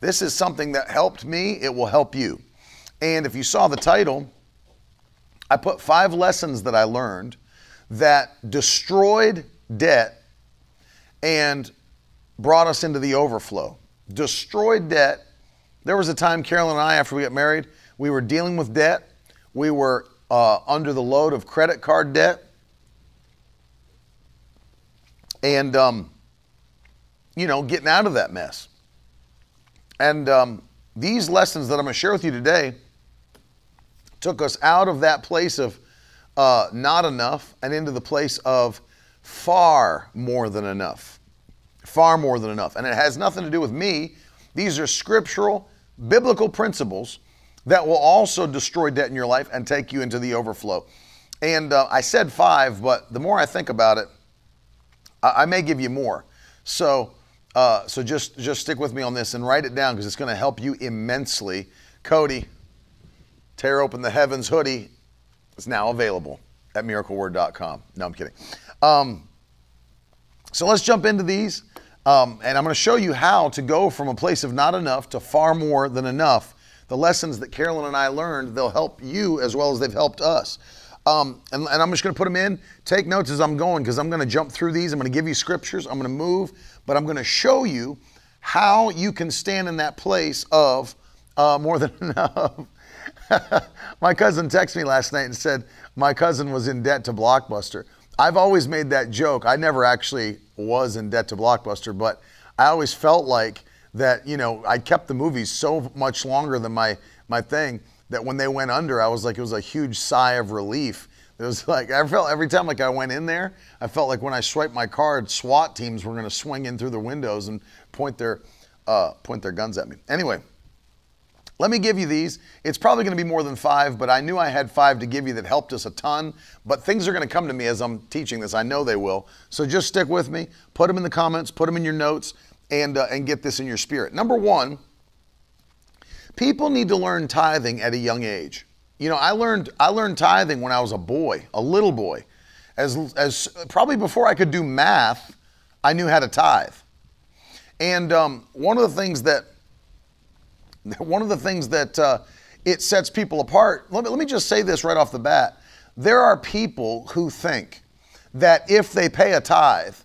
this is something that helped me. It will help you. And if you saw the title, I put five lessons that I learned that destroyed debt and brought us into the overflow. Destroyed debt. There was a time, Carolyn and I, after we got married, we were dealing with debt. We were uh, under the load of credit card debt. And, um, you know, getting out of that mess. And um, these lessons that I'm going to share with you today took us out of that place of uh, not enough and into the place of far more than enough. Far more than enough. And it has nothing to do with me. These are scriptural, biblical principles that will also destroy debt in your life and take you into the overflow. And uh, I said five, but the more I think about it, I, I may give you more. So, uh, so just just stick with me on this and write it down because it's going to help you immensely. Cody, tear open the heavens hoodie It's now available at miracleword.com. No, I'm kidding. Um, so let's jump into these, um, and I'm going to show you how to go from a place of not enough to far more than enough. The lessons that Carolyn and I learned, they'll help you as well as they've helped us. Um, and, and, I'm just going to put them in. Take notes as I'm going because I'm going to jump through these. I'm going to give you scriptures. I'm going to move, but I'm going to show you how you can stand in that place of uh, more than enough. my cousin texted me last night and said my cousin was in debt to Blockbuster. I've always made that joke. I never actually was in debt to Blockbuster, but I always felt like that, you know, I kept the movies so much longer than my, my thing that when they went under, I was like, it was a huge sigh of relief. It was like I felt every time like I went in there, I felt like when I swiped my card, SWAT teams were going to swing in through the windows and point their uh, point their guns at me. Anyway, let me give you these. It's probably going to be more than five, but I knew I had five to give you that helped us a ton. But things are going to come to me as I'm teaching this. I know they will. So just stick with me. Put them in the comments. Put them in your notes, and uh, and get this in your spirit. Number one people need to learn tithing at a young age. You know, I learned I learned tithing when I was a boy, a little boy. As as probably before I could do math, I knew how to tithe. And um, one of the things that one of the things that uh, it sets people apart. Let me, let me just say this right off the bat. There are people who think that if they pay a tithe,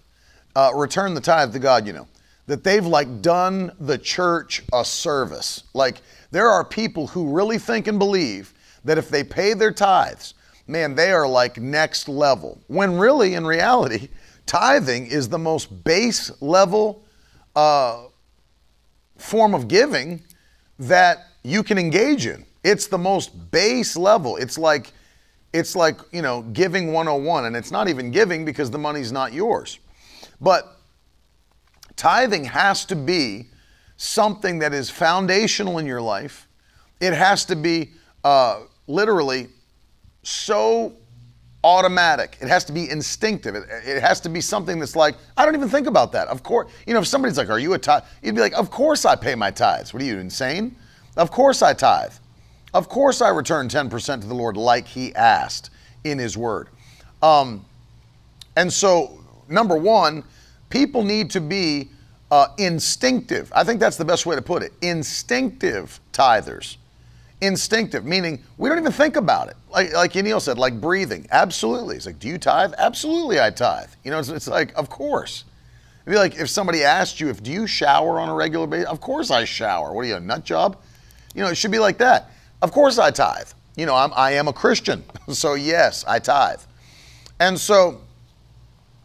uh, return the tithe to God, you know, that they've like done the church a service. Like there are people who really think and believe that if they pay their tithes, man, they are like next level. When really, in reality, tithing is the most base level uh, form of giving that you can engage in. It's the most base level. It's like it's like, you know, giving 101 and it's not even giving because the money's not yours. But tithing has to be something that is foundational in your life. It has to be uh, literally so automatic. It has to be instinctive. It, it, has to be something that's like, I don't even think about that. Of course, you know, if somebody's like, Are you a tithe? You'd be like, Of course I pay my tithes. What are you, insane? Of course I tithe. Of course I return 10% to the Lord like He asked in His Word. Um, and so, number one, people need to be uh, instinctive. I think that's the best way to put it. Instinctive tithers. Instinctive, meaning we don't even think about it. Like, like Neil said, like breathing. Absolutely. It's like, do you tithe? Absolutely, I tithe. You know, it's, it's like, of course. It'd be like if somebody asked you, if do you shower on a regular basis? Of course I shower. What are you, a nut job? You know, it should be like that. Of course I tithe. You know, I'm, I am a Christian. So yes, I tithe. And so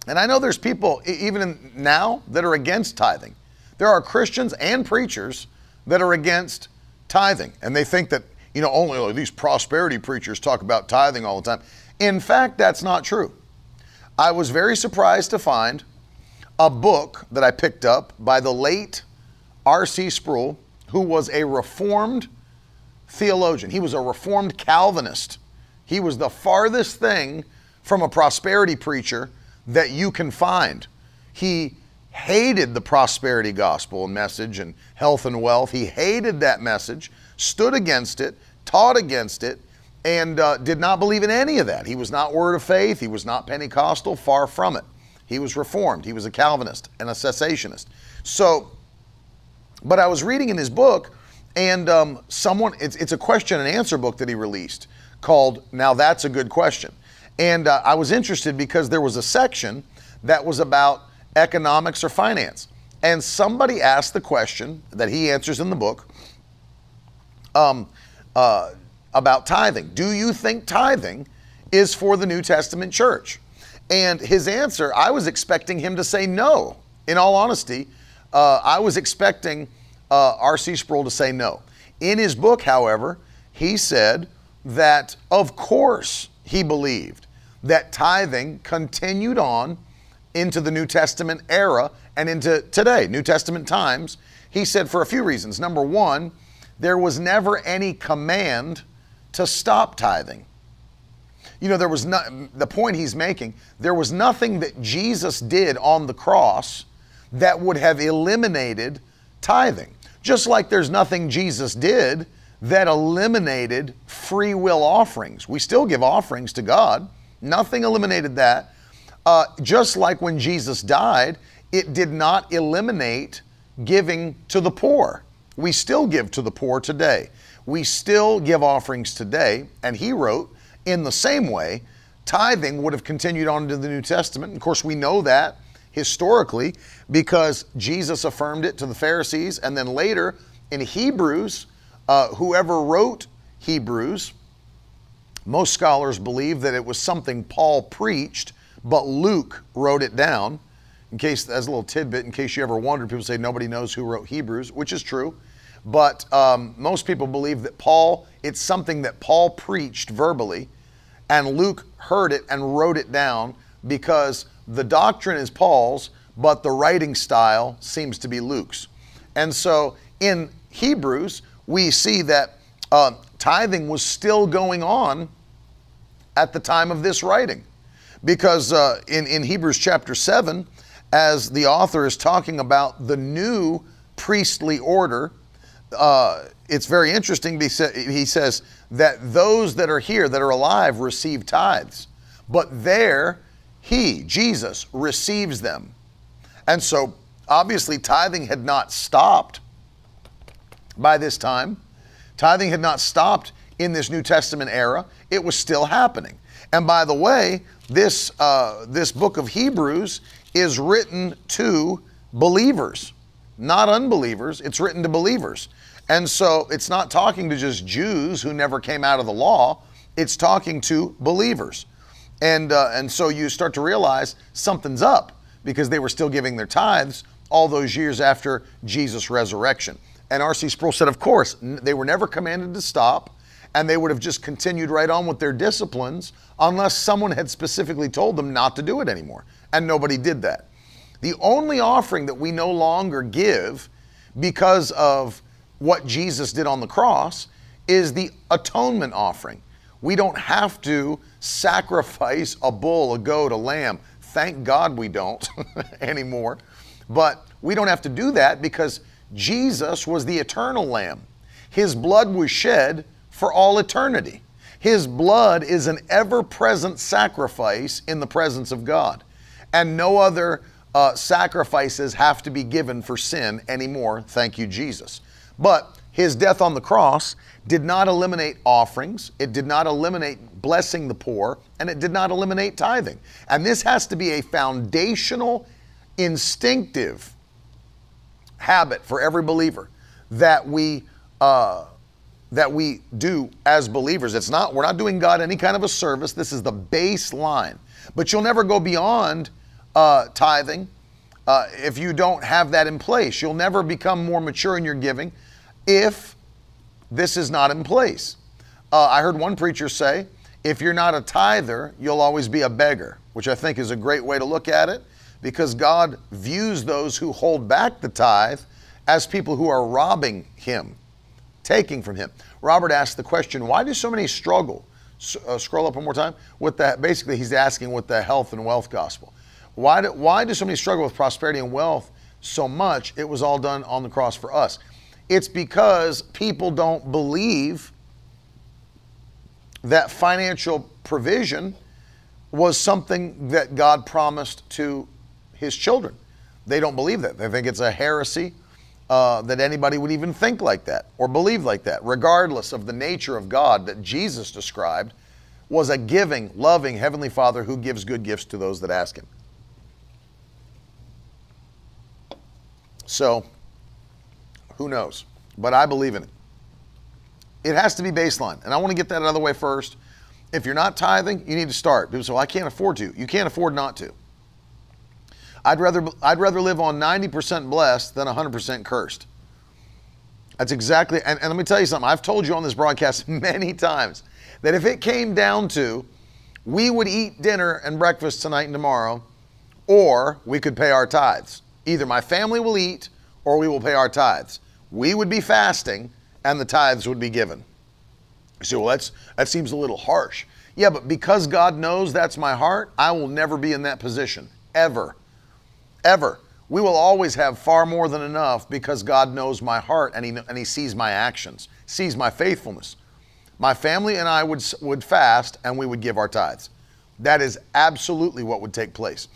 and I know there's people, even now, that are against tithing. There are Christians and preachers that are against tithing. And they think that, you know, only these prosperity preachers talk about tithing all the time. In fact, that's not true. I was very surprised to find a book that I picked up by the late R.C. Sproul, who was a reformed theologian. He was a Reformed Calvinist. He was the farthest thing from a prosperity preacher that you can find. He hated the prosperity gospel and message and health and wealth. He hated that message, stood against it, taught against it, and uh, did not believe in any of that. He was not Word of Faith. He was not Pentecostal, far from it. He was Reformed. He was a Calvinist and a cessationist. So, but I was reading in his book, and um, someone, it's, it's a question and answer book that he released called Now That's a Good Question. And uh, I was interested because there was a section that was about economics or finance. And somebody asked the question that he answers in the book um, uh, about tithing. Do you think tithing is for the New Testament church? And his answer, I was expecting him to say no. In all honesty, uh, I was expecting uh, R.C. Sproul to say no. In his book, however, he said that, of course, he believed that tithing continued on into the New Testament era and into today, New Testament times. He said for a few reasons. Number one, there was never any command to stop tithing. You know, there was not, the point he's making, there was nothing that Jesus did on the cross that would have eliminated tithing. Just like there's nothing Jesus did that eliminated free will offerings. We still give offerings to God, nothing eliminated that. Uh, just like when Jesus died, it did not eliminate giving to the poor. We still give to the poor today. We still give offerings today. And he wrote, in the same way, tithing would have continued on into the New Testament. Of course, we know that historically because Jesus affirmed it to the Pharisees. And then later in Hebrews, uh, whoever wrote Hebrews, most scholars believe that it was something Paul preached, but Luke wrote it down. In case, as a little tidbit, in case you ever wondered, people say nobody knows who wrote Hebrews, which is true. But um, most people believe that Paul, it's something that Paul preached verbally, and Luke heard it and wrote it down because the doctrine is Paul's, but the writing style seems to be Luke's. And so in Hebrews, we see that uh, tithing was still going on at the time of this writing. Because uh, in, in Hebrews chapter 7, as the author is talking about the new priestly order, uh, it's very interesting. Because he says that those that are here, that are alive, receive tithes, but there, he, Jesus, receives them. And so, obviously, tithing had not stopped by this time. Tithing had not stopped in this New Testament era, it was still happening. And by the way, this, uh, this book of Hebrews is written to believers, not unbelievers. It's written to believers. And so it's not talking to just Jews who never came out of the law, it's talking to believers. And, uh, and so you start to realize something's up because they were still giving their tithes all those years after Jesus' resurrection. And R.C. Sproul said, of course, they were never commanded to stop and they would have just continued right on with their disciplines unless someone had specifically told them not to do it anymore. And nobody did that. The only offering that we no longer give because of what Jesus did on the cross is the atonement offering. We don't have to sacrifice a bull, a goat, a lamb. Thank God we don't anymore. But we don't have to do that because Jesus was the eternal lamb. His blood was shed for all eternity. His blood is an ever present sacrifice in the presence of God. And no other uh, sacrifices have to be given for sin anymore. Thank you, Jesus. But his death on the cross did not eliminate offerings, it did not eliminate blessing the poor, and it did not eliminate tithing. And this has to be a foundational, instinctive habit for every believer that we. Uh, that we do as believers. It's not, we're not doing God any kind of a service. This is the baseline. But you'll never go beyond uh, tithing uh, if you don't have that in place. You'll never become more mature in your giving if this is not in place. Uh, I heard one preacher say, if you're not a tither, you'll always be a beggar, which I think is a great way to look at it because God views those who hold back the tithe as people who are robbing Him taking from him. Robert asked the question, why do so many struggle? Uh, scroll up one more time. With that, basically, he's asking with the health and wealth gospel. Why do, why do so many struggle with prosperity and wealth so much? It was all done on the cross for us. It's because people don't believe that financial provision was something that God promised to his children. They don't believe that. They think it's a heresy uh, that anybody would even think like that or believe like that, regardless of the nature of God that Jesus described was a giving, loving Heavenly Father who gives good gifts to those that ask Him. So, who knows? But I believe in it. It has to be baseline. And I want to get that out of the way first. If you're not tithing, you need to start. People say, well, I can't afford to. You can't afford not to. I'd rather, I'd rather live on 90% blessed than 100% cursed. That's exactly, and, and let me tell you something. I've told you on this broadcast many times that if it came down to we would eat dinner and breakfast tonight and tomorrow, or we could pay our tithes. Either my family will eat or we will pay our tithes. We would be fasting and the tithes would be given. You say, well, that's, that seems a little harsh. Yeah, but because God knows that's my heart, I will never be in that position, ever. Ever. We will always have far more than enough because God knows my heart and He, and he sees my actions, sees my faithfulness. My family and I would, would fast and we would give our tithes. That is absolutely what would take place.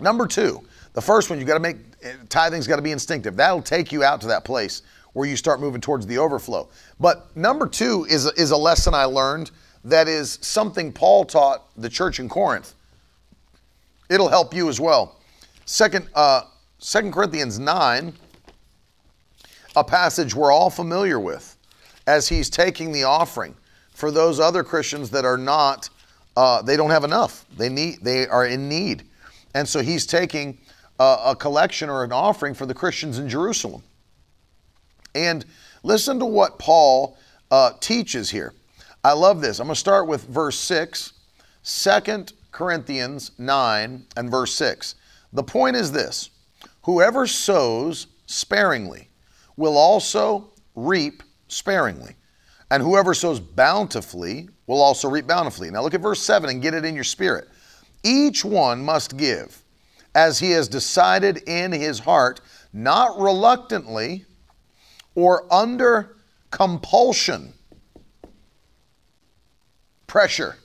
Number two, the first one, you got to make eh, tithing's got to be instinctive. That'll take you out to that place where you start moving towards the overflow. But number two is, is a lesson I learned that is something Paul taught the church in Corinth. It'll help you as well. Second, uh, 2 Corinthians 9, a passage we're all familiar with, as he's taking the offering for those other Christians that are not, uh, they don't have enough. They need, they are in need, and so he's taking a, a collection or an offering for the Christians in Jerusalem. And listen to what Paul uh, teaches here. I love this. I'm going to start with verse 6, 2 Corinthians 9 and verse 6. The point is this whoever sows sparingly will also reap sparingly, and whoever sows bountifully will also reap bountifully. Now look at verse 7 and get it in your spirit. Each one must give as he has decided in his heart, not reluctantly or under compulsion, pressure,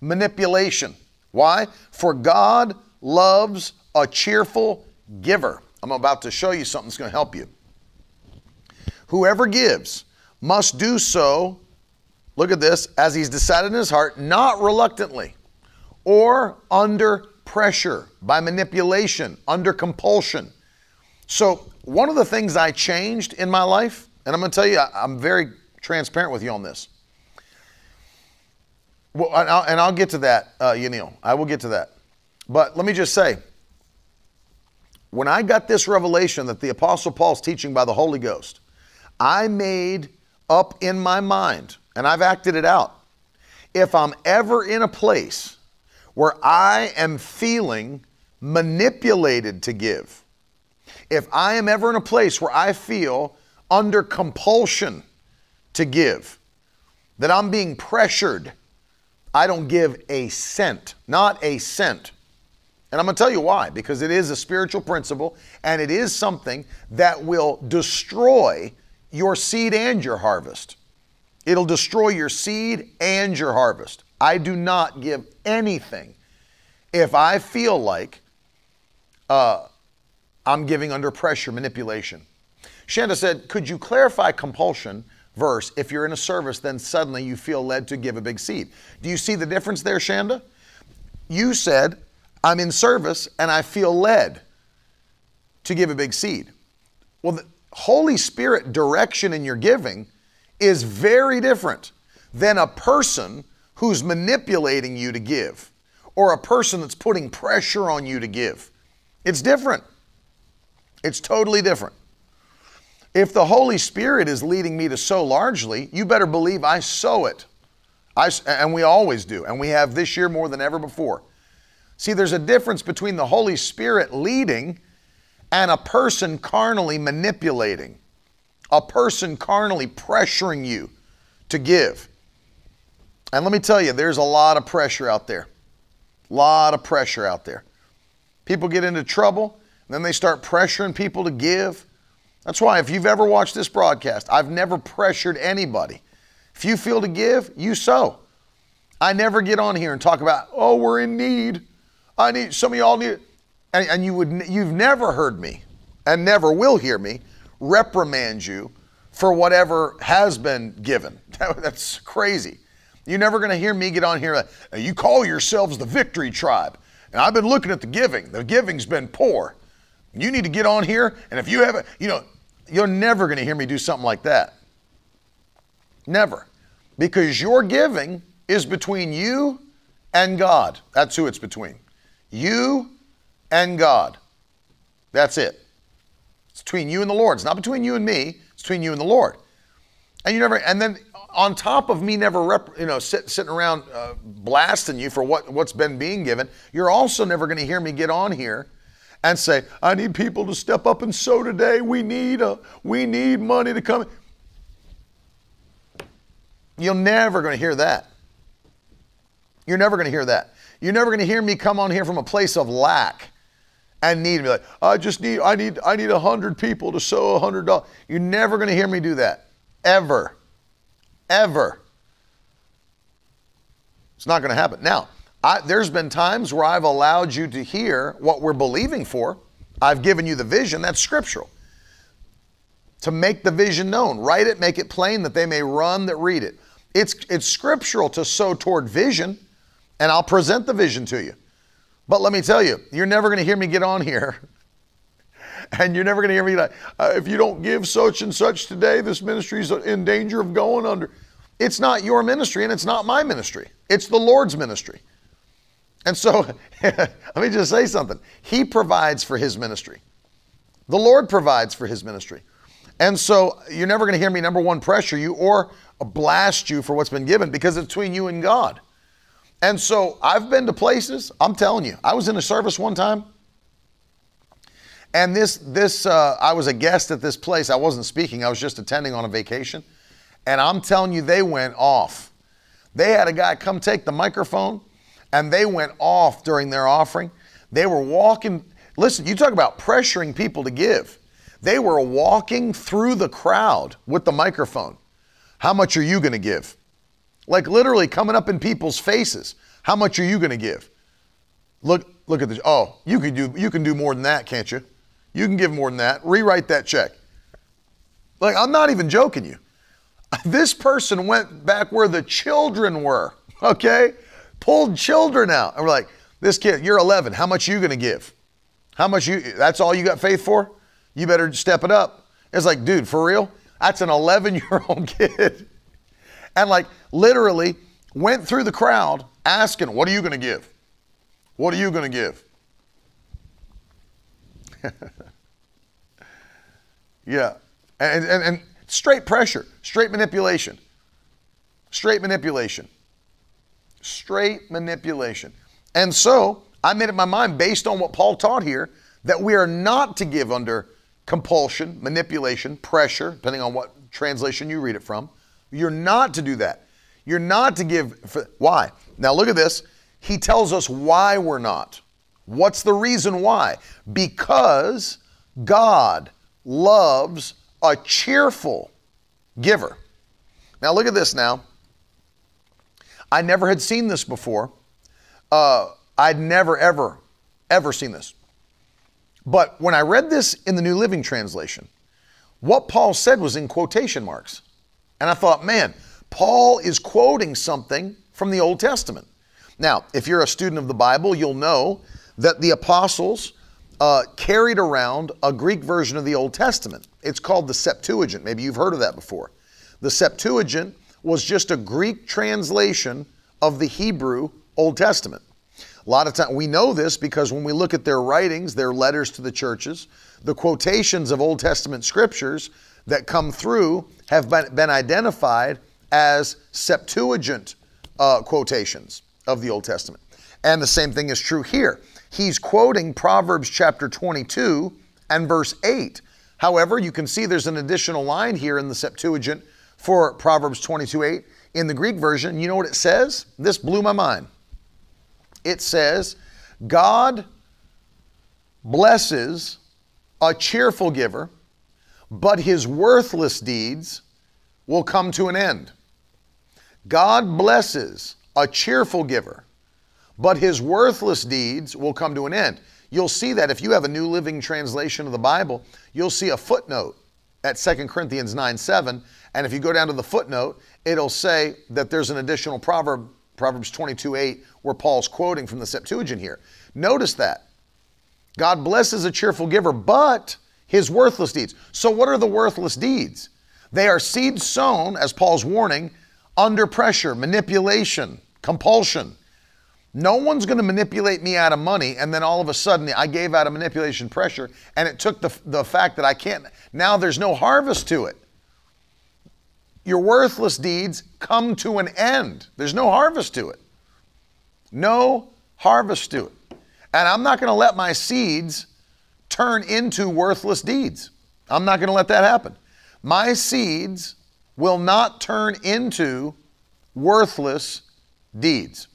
manipulation. Why? For God loves a cheerful giver. I'm about to show you something that's going to help you. Whoever gives must do so, look at this, as he's decided in his heart, not reluctantly or under pressure, by manipulation, under compulsion. So, one of the things I changed in my life, and I'm going to tell you, I'm very transparent with you on this. Well, and I'll, and I'll get to that, uh, Yanil. I will get to that. But let me just say, when I got this revelation that the Apostle Paul's teaching by the Holy Ghost, I made up in my mind, and I've acted it out. If I'm ever in a place where I am feeling manipulated to give, if I am ever in a place where I feel under compulsion to give, that I'm being pressured, I don't give a cent, not a cent. And I'm going to tell you why, because it is a spiritual principle and it is something that will destroy your seed and your harvest. It'll destroy your seed and your harvest. I do not give anything if I feel like uh, I'm giving under pressure, manipulation. Shanda said, Could you clarify compulsion verse? If you're in a service, then suddenly you feel led to give a big seed. Do you see the difference there, Shanda? You said, I'm in service and I feel led to give a big seed. Well, the Holy Spirit direction in your giving is very different than a person who's manipulating you to give or a person that's putting pressure on you to give. It's different. It's totally different. If the Holy Spirit is leading me to sow largely, you better believe I sow it. I, and we always do, and we have this year more than ever before. See, there's a difference between the Holy Spirit leading and a person carnally manipulating. a person carnally pressuring you to give. And let me tell you, there's a lot of pressure out there. A lot of pressure out there. People get into trouble, and then they start pressuring people to give. That's why, if you've ever watched this broadcast, I've never pressured anybody. If you feel to give, you sow. I never get on here and talk about, oh, we're in need. I need some of y'all need, and, and you would you've never heard me, and never will hear me reprimand you for whatever has been given. that's crazy. You're never going to hear me get on here. Like, you call yourselves the Victory Tribe, and I've been looking at the giving. The giving's been poor. You need to get on here, and if you haven't, you know, you're never going to hear me do something like that. Never. Because your giving is between you and God. That's who it's between. You and God. That's it. It's between you and the Lord. It's not between you and me. It's between you and the Lord. And you never. And then on top of me never, rep, you know, sit, sitting around uh, blasting you for what what's been being given, you're also never going to hear me get on here and say, "I need people to step up and sow today. We need a, we need money to come." You're never going to hear that. You're never going to hear that. You're never going to hear me come on here from a place of lack and need to be like, I just need, I need, I need a hundred people to sow a hundred dollars. You're never going to hear me do that, ever, ever. It's not going to happen. Now, I, there's been times where I've allowed you to hear what we're believing for. I've given you the vision. That's scriptural. To make the vision known, write it, make it plain that they may run that read it. It's it's scriptural to sow toward vision and I'll present the vision to you. But let me tell you, you're never going to hear me get on here. And you're never going to hear me like, uh, if you don't give such and such today, this ministry is in danger of going under. It's not your ministry and it's not my ministry. It's the Lord's ministry. And so, let me just say something. He provides for his ministry. The Lord provides for his ministry. And so, you're never going to hear me, number one, pressure you or blast you for what's been given because it's between you and God. And so I've been to places, I'm telling you, I was in a service one time. And this, this, uh, I was a guest at this place. I wasn't speaking, I was just attending on a vacation. And I'm telling you, they went off. They had a guy come take the microphone and they went off during their offering. They were walking, listen, you talk about pressuring people to give. They were walking through the crowd with the microphone. How much are you going to give? Like literally coming up in people's faces. How much are you going to give? Look, look at this. Oh, you can do you can do more than that, can't you? You can give more than that. Rewrite that check. Like I'm not even joking you. This person went back where the children were. Okay, pulled children out, and we're like, this kid, you're 11. How much are you going to give? How much you? That's all you got faith for? You better step it up. It's like, dude, for real? That's an 11 year old kid and like literally went through the crowd asking, What are you going to give? What are you going to give? yeah. And, and, and straight pressure, straight manipulation, straight manipulation, straight manipulation. And so I made up my mind based on what Paul taught here that we are not to give under compulsion, manipulation, pressure, depending on what translation you read it from. You're not to do that. You're not to give. Why? Now look at this. He tells us why we're not. What's the reason why? Because God loves a cheerful giver. Now look at this now. I never had seen this before. Uh, I'd never, ever, ever seen this. But when I read this in the New Living Translation, what Paul said was in quotation marks. And I thought, man, Paul is quoting something from the Old Testament. Now, if you're a student of the Bible, you'll know that the apostles uh, carried around a Greek version of the Old Testament. It's called the Septuagint. Maybe you've heard of that before. The Septuagint was just a Greek translation of the Hebrew Old Testament. A lot of times we know this because when we look at their writings, their letters to the churches, the quotations of Old Testament scriptures that come through have been, been identified as Septuagint uh, quotations of the Old Testament. And the same thing is true here. He's quoting Proverbs chapter 22 and verse 8. However, you can see there's an additional line here in the Septuagint for Proverbs 22 8. In the Greek version, you know what it says? This blew my mind. It says, God blesses a cheerful giver, but his worthless deeds will come to an end. God blesses a cheerful giver, but his worthless deeds will come to an end. You'll see that if you have a New Living Translation of the Bible, you'll see a footnote at 2 Corinthians 9 7. And if you go down to the footnote, it'll say that there's an additional proverb, Proverbs 22 8, where Paul's quoting from the Septuagint here. Notice that. God blesses a cheerful giver, but his worthless deeds. So, what are the worthless deeds? They are seeds sown, as Paul's warning, under pressure, manipulation, compulsion. No one's going to manipulate me out of money, and then all of a sudden I gave out a manipulation pressure, and it took the, the fact that I can't, now there's no harvest to it. Your worthless deeds come to an end. There's no harvest to it. No harvest to it. And I'm not going to let my seeds turn into worthless deeds. I'm not going to let that happen. My seeds will not turn into worthless deeds.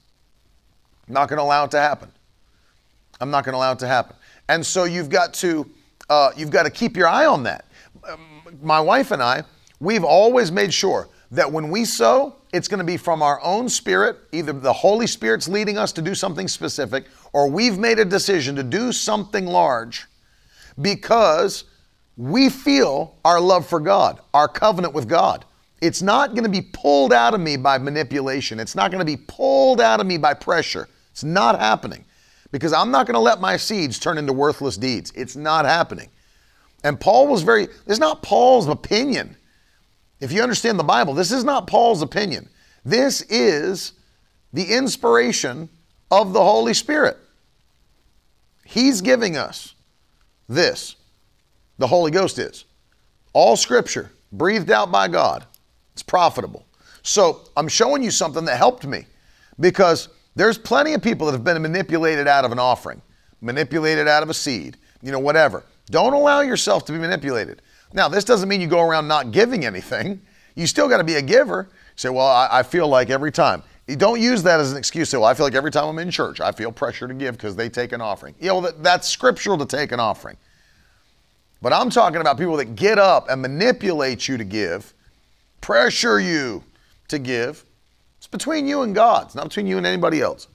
I'm not going to allow it to happen. I'm not going to allow it to happen. And so you've got to uh, you've got to keep your eye on that. My wife and I, we've always made sure that when we sow, it's going to be from our own spirit. Either the Holy Spirit's leading us to do something specific, or we've made a decision to do something large because we feel our love for God, our covenant with God. It's not going to be pulled out of me by manipulation. It's not going to be pulled out of me by pressure. It's not happening because I'm not going to let my seeds turn into worthless deeds. It's not happening. And Paul was very, this is not Paul's opinion. If you understand the Bible, this is not Paul's opinion. This is the inspiration of the Holy Spirit. He's giving us this. The Holy Ghost is. All scripture, breathed out by God, it's profitable. So I'm showing you something that helped me because there's plenty of people that have been manipulated out of an offering, manipulated out of a seed, you know, whatever. Don't allow yourself to be manipulated. Now, this doesn't mean you go around not giving anything. You still got to be a giver. say, well, I, I, feel like every time. Don't use that as an excuse. Say, well, I feel like every time I'm in church, I feel pressure to give because they take an offering. You know, that, that's scriptural to take an offering. But I'm talking about people that get up and manipulate you to give, pressure you to give. It's between you and God, it's not between you and anybody else.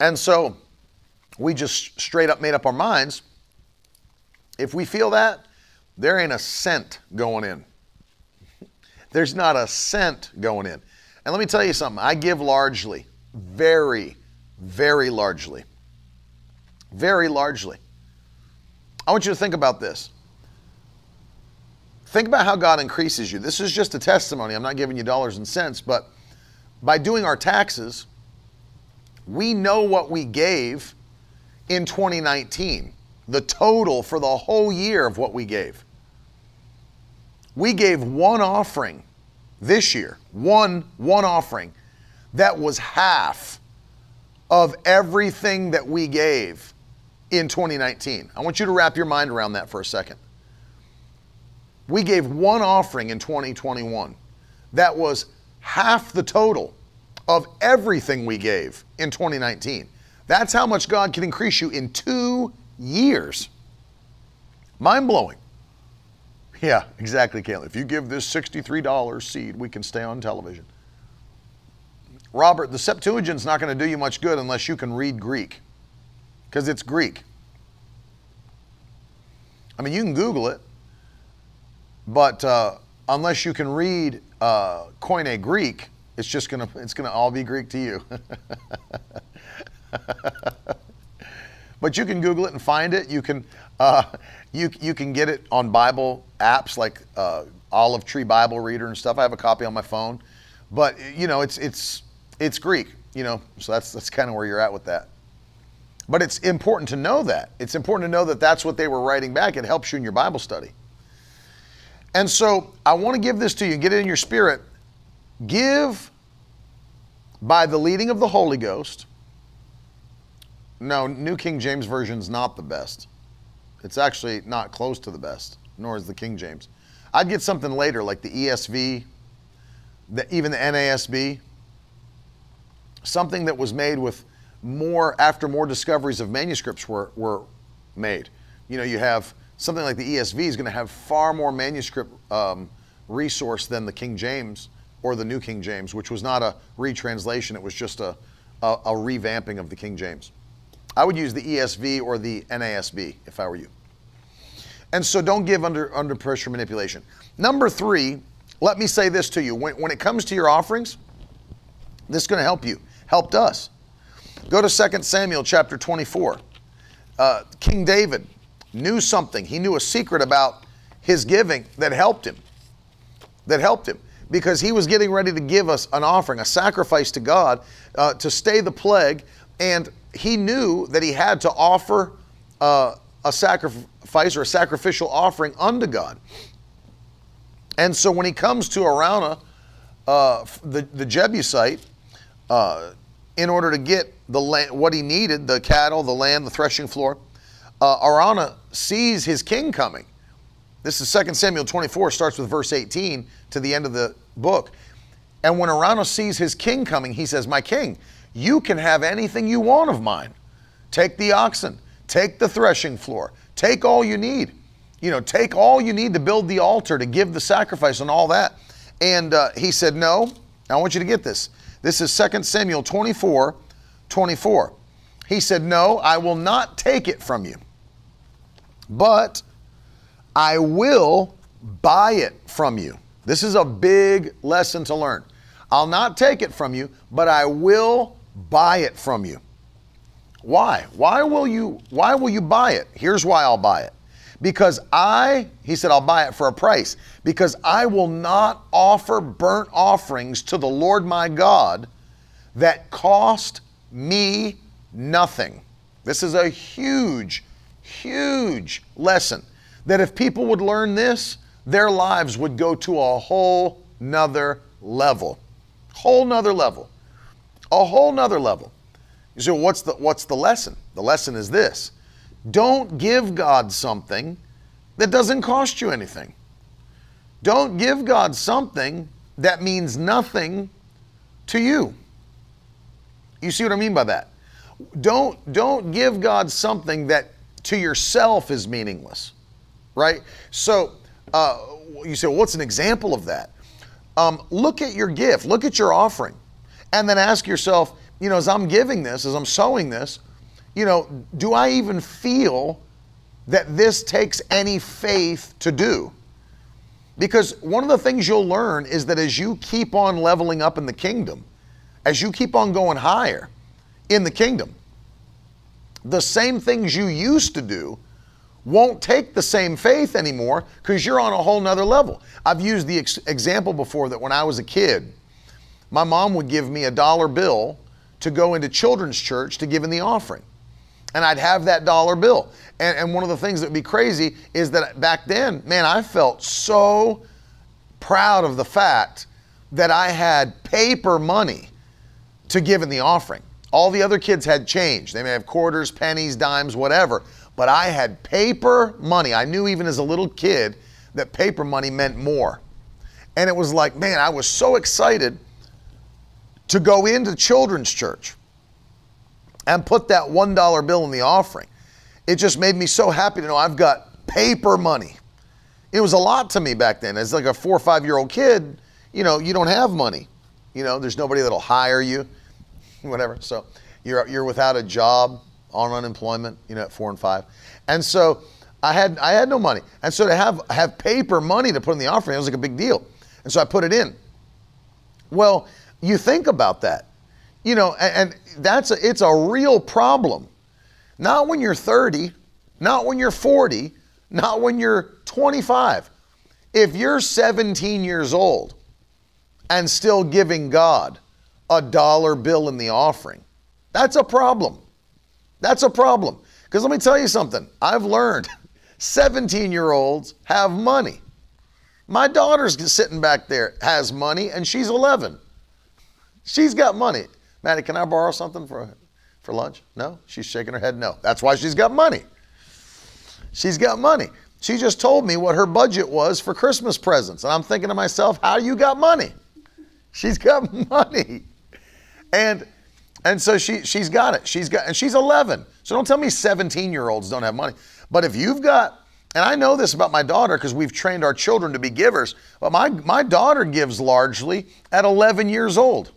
And so we just straight up made up our minds if we feel that, there ain't a cent going in. There's not a cent going in. And let me tell you something I give largely, very, very largely. Very largely. I want you to think about this. Think about how God increases you. This is just a testimony. I'm not giving you dollars and cents, but by doing our taxes, we know what we gave in 2019 the total for the whole year of what we gave. We gave one offering this year, one one offering that was half of everything that we gave in 2019. I want you to wrap your mind around that for a second. We gave one offering in 2021 that was half the total of everything we gave in 2019. That's how much God can increase you in two years. Mind blowing. Yeah, exactly, Caitlin. If you give this $63 seed, we can stay on television. Robert, the Septuagint's not going to do you much good unless you can read Greek, because it's Greek. I mean, you can Google it, but uh, unless you can read uh, Koine Greek, it's just gonna it's gonna all be Greek to you. but you can Google it and find it. You can uh, you you can get it on Bible apps like uh, Olive Tree Bible Reader and stuff. I have a copy on my phone, but you know it's it's it's Greek. You know, so that's that's kind of where you're at with that. But it's important to know that. It's important to know that that's what they were writing back. It helps you in your Bible study. And so I want to give this to you. Get it in your spirit. Give by the leading of the Holy Ghost No, New King James Version's not the best. It's actually not close to the best, nor is the King James. I'd get something later, like the ESV, the, even the NASB, something that was made with more after more discoveries of manuscripts were, were made. You know, you have something like the ESV is going to have far more manuscript um, resource than the King James or the New King James, which was not a retranslation, it was just a, a, a revamping of the King James. I would use the ESV or the NASB if I were you. And so don't give under, under pressure manipulation. Number three, let me say this to you. When, when it comes to your offerings, this is going to help you, helped us. Go to 2 Samuel chapter 24. Uh, King David knew something. He knew a secret about his giving that helped him. That helped him because he was getting ready to give us an offering, a sacrifice to God uh, to stay the plague. And he knew that he had to offer uh, a sacrifice or a sacrificial offering unto God. And so when he comes to Araunah, uh, the, the Jebusite, uh, in order to get the land, what he needed, the cattle, the land, the threshing floor, uh, sees his king coming. This is 2 Samuel 24, starts with verse 18 to the end of the book. And when Araunah sees his king coming, he says, My king, you can have anything you want of mine. Take the oxen, take the threshing floor, take all you need. You know, take all you need to build the altar, to give the sacrifice, and all that. And uh, he said, No, I want you to get this. This is 2 Samuel 24 24. He said, No, I will not take it from you, but I will buy it from you. This is a big lesson to learn. I'll not take it from you, but I will buy it from you. Why? Why will you why will you buy it? Here's why I'll buy it. Because I, he said, I'll buy it for a price. Because I will not offer burnt offerings to the Lord my God that cost me nothing. This is a huge, huge lesson that if people would learn this, their lives would go to a whole nother level. Whole nother level. A whole nother level. You say, what's the what's the lesson? The lesson is this. Don't give God something that doesn't cost you anything. Don't give God something that means nothing to you. You see what I mean by that? Don't don't give God something that to yourself is meaningless, right? So uh, you say, well, what's an example of that? Um, look at your gift, look at your offering, and then ask yourself, you know, as I'm giving this, as I'm sowing this, you know, do I even feel that this takes any faith to do? Because one of the things you'll learn is that as you keep on leveling up in the kingdom, as you keep on going higher in the kingdom, the same things you used to do won't take the same faith anymore because you're on a whole nother level. I've used the ex- example before that when I was a kid, my mom would give me a dollar bill to go into children's church to give in the offering. And I'd have that dollar bill. And, and one of the things that would be crazy is that back then, man, I felt so proud of the fact that I had paper money to give in the offering. All the other kids had change. They may have quarters, pennies, dimes, whatever but I had paper money. I knew even as a little kid that paper money meant more. And it was like, man, I was so excited to go into children's church and put that $1 bill in the offering. It just made me so happy to know I've got paper money. It was a lot to me back then. As like a four or five year old kid, you know, you don't have money. You know, there's nobody that'll hire you, whatever. So you're, you're without a job on unemployment, you know, at four and five. And so I had I had no money. And so to have have paper money to put in the offering, it was like a big deal. And so I put it in. Well, you think about that. You know, and, and that's a, it's a real problem. Not when you're 30, not when you're 40, not when you're 25. If you're 17 years old and still giving God a dollar bill in the offering, that's a problem. That's a problem. Because let me tell you something I've learned 17 year olds have money. My daughter's sitting back there, has money, and she's 11. She's got money. Maddie, can I borrow something for for lunch? No? She's shaking her head no. That's why she's got money. She's got money. She just told me what her budget was for Christmas presents. And I'm thinking to myself, how do you got money? She's got money. And and so she she's got it. She's got and she's 11. So don't tell me 17-year-olds don't have money. But if you've got and I know this about my daughter because we've trained our children to be givers, but my my daughter gives largely at 11 years old.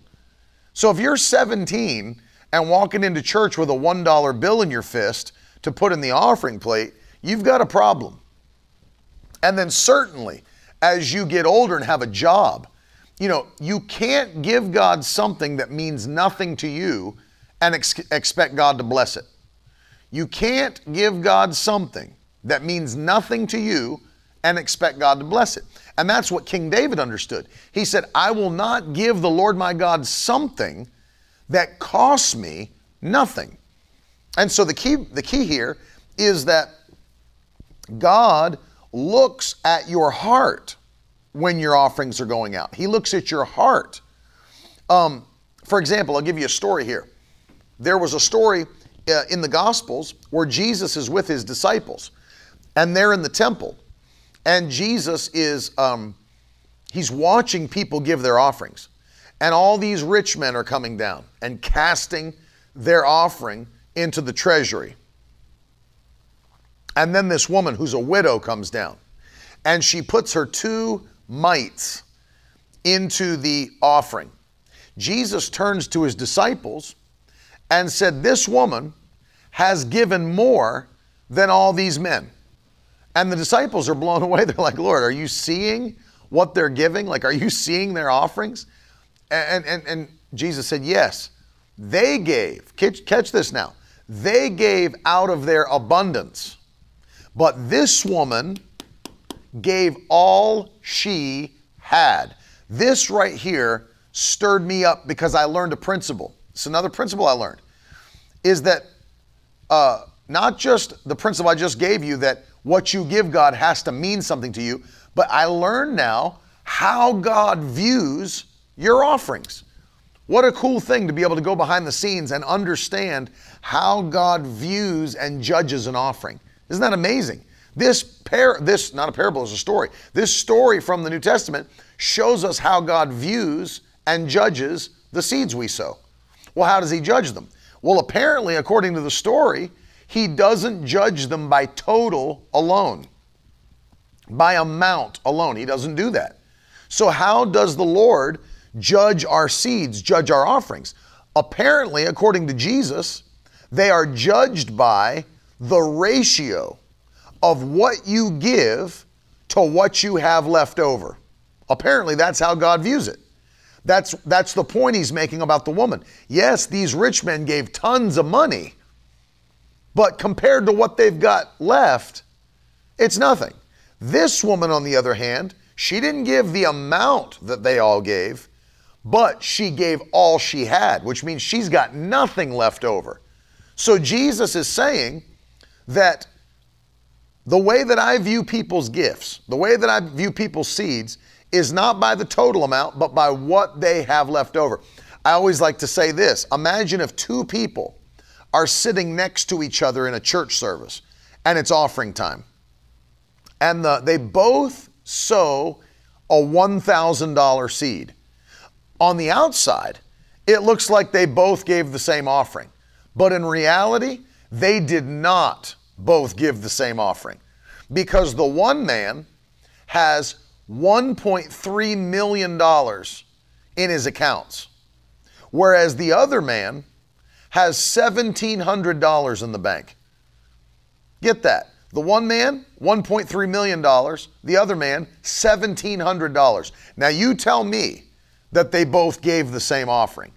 So if you're 17 and walking into church with a $1 bill in your fist to put in the offering plate, you've got a problem. And then certainly as you get older and have a job, you know, you can't give God something that means nothing to you and ex- expect God to bless it. You can't give God something that means nothing to you and expect God to bless it. And that's what King David understood. He said, I will not give the Lord my God something that costs me nothing. And so the key, the key here is that God looks at your heart when your offerings are going out. He looks at your heart. Um, for example, I'll give you a story here. There was a story uh, in the Gospels where Jesus is with his disciples, and they're in the temple, and Jesus is um, he's watching people give their offerings, and all these rich men are coming down and casting their offering into the treasury. And then this woman who's a widow comes down, and she puts her two mites into the offering. Jesus turns to his disciples and said, This woman has given more than all these men. And the disciples are blown away. They're like, Lord, are you seeing what they're giving? Like, are you seeing their offerings? And, and, and Jesus said, Yes. They gave, catch, catch this now, they gave out of their abundance. But this woman gave all she had. This right here stirred me up because I learned a principle. It's another principle I learned is that uh, not just the principle I just gave you that what you give God has to mean something to you, but I learned now how God views your offerings. What a cool thing to be able to go behind the scenes and understand how God views and judges an offering. Isn't that amazing? This par this not a parable is a story. This story from the New Testament shows us how God views and judges the seeds we sow. Well, how does he judge them? Well, apparently, according to the story, he doesn't judge them by total alone, by amount alone. He doesn't do that. So, how does the Lord judge our seeds, judge our offerings? Apparently, according to Jesus, they are judged by the ratio of what you give to what you have left over. Apparently, that's how God views it. That's, that's the point he's making about the woman. Yes, these rich men gave tons of money, but compared to what they've got left, it's nothing. This woman, on the other hand, she didn't give the amount that they all gave, but she gave all she had, which means she's got nothing left over. So Jesus is saying that the way that I view people's gifts, the way that I view people's seeds, is not by the total amount, but by what they have left over. I always like to say this imagine if two people are sitting next to each other in a church service and it's offering time. And the, they both sow a $1,000 seed. On the outside, it looks like they both gave the same offering. But in reality, they did not both give the same offering because the one man has $1.3 million in his accounts, whereas the other man has $1,700 in the bank. Get that. The one man, $1.3 million. The other man, $1,700. Now you tell me that they both gave the same offering.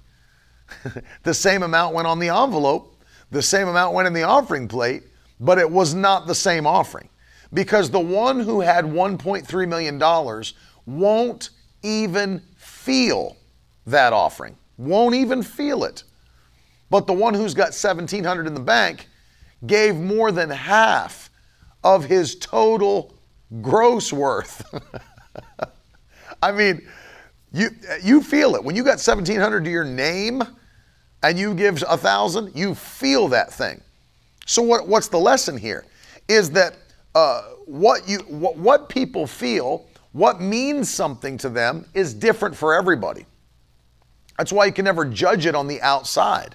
the same amount went on the envelope, the same amount went in the offering plate, but it was not the same offering. Because the one who had $1.3 million won't even feel that offering, won't even feel it. But the one who's got 1700 in the bank gave more than half of his total gross worth. I mean, you you feel it when you got 1700 to your name and you give a thousand, you feel that thing. So what, what's the lesson here? Is that uh, what you what, what people feel, what means something to them, is different for everybody. That's why you can never judge it on the outside.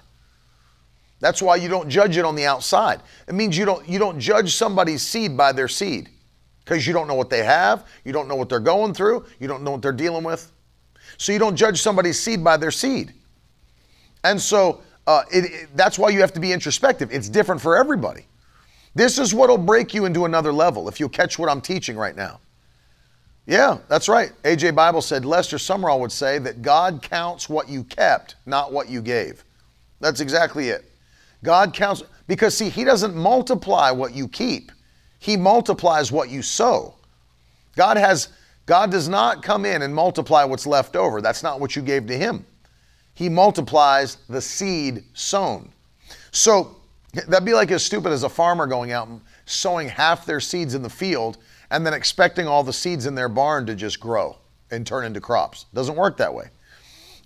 That's why you don't judge it on the outside. It means you don't you don't judge somebody's seed by their seed because you don't know what they have, you don't know what they're going through, you don't know what they're dealing with. So you don't judge somebody's seed by their seed. And so uh, it, it, that's why you have to be introspective. It's different for everybody. This is what will break you into another level if you'll catch what I'm teaching right now. Yeah, that's right. AJ Bible said Lester Sumrall would say that God counts what you kept, not what you gave. That's exactly it. God counts because see, he doesn't multiply what you keep. He multiplies what you sow. God has God does not come in and multiply what's left over. That's not what you gave to him. He multiplies the seed sown. So that'd be like as stupid as a farmer going out and sowing half their seeds in the field and then expecting all the seeds in their barn to just grow and turn into crops. Doesn't work that way.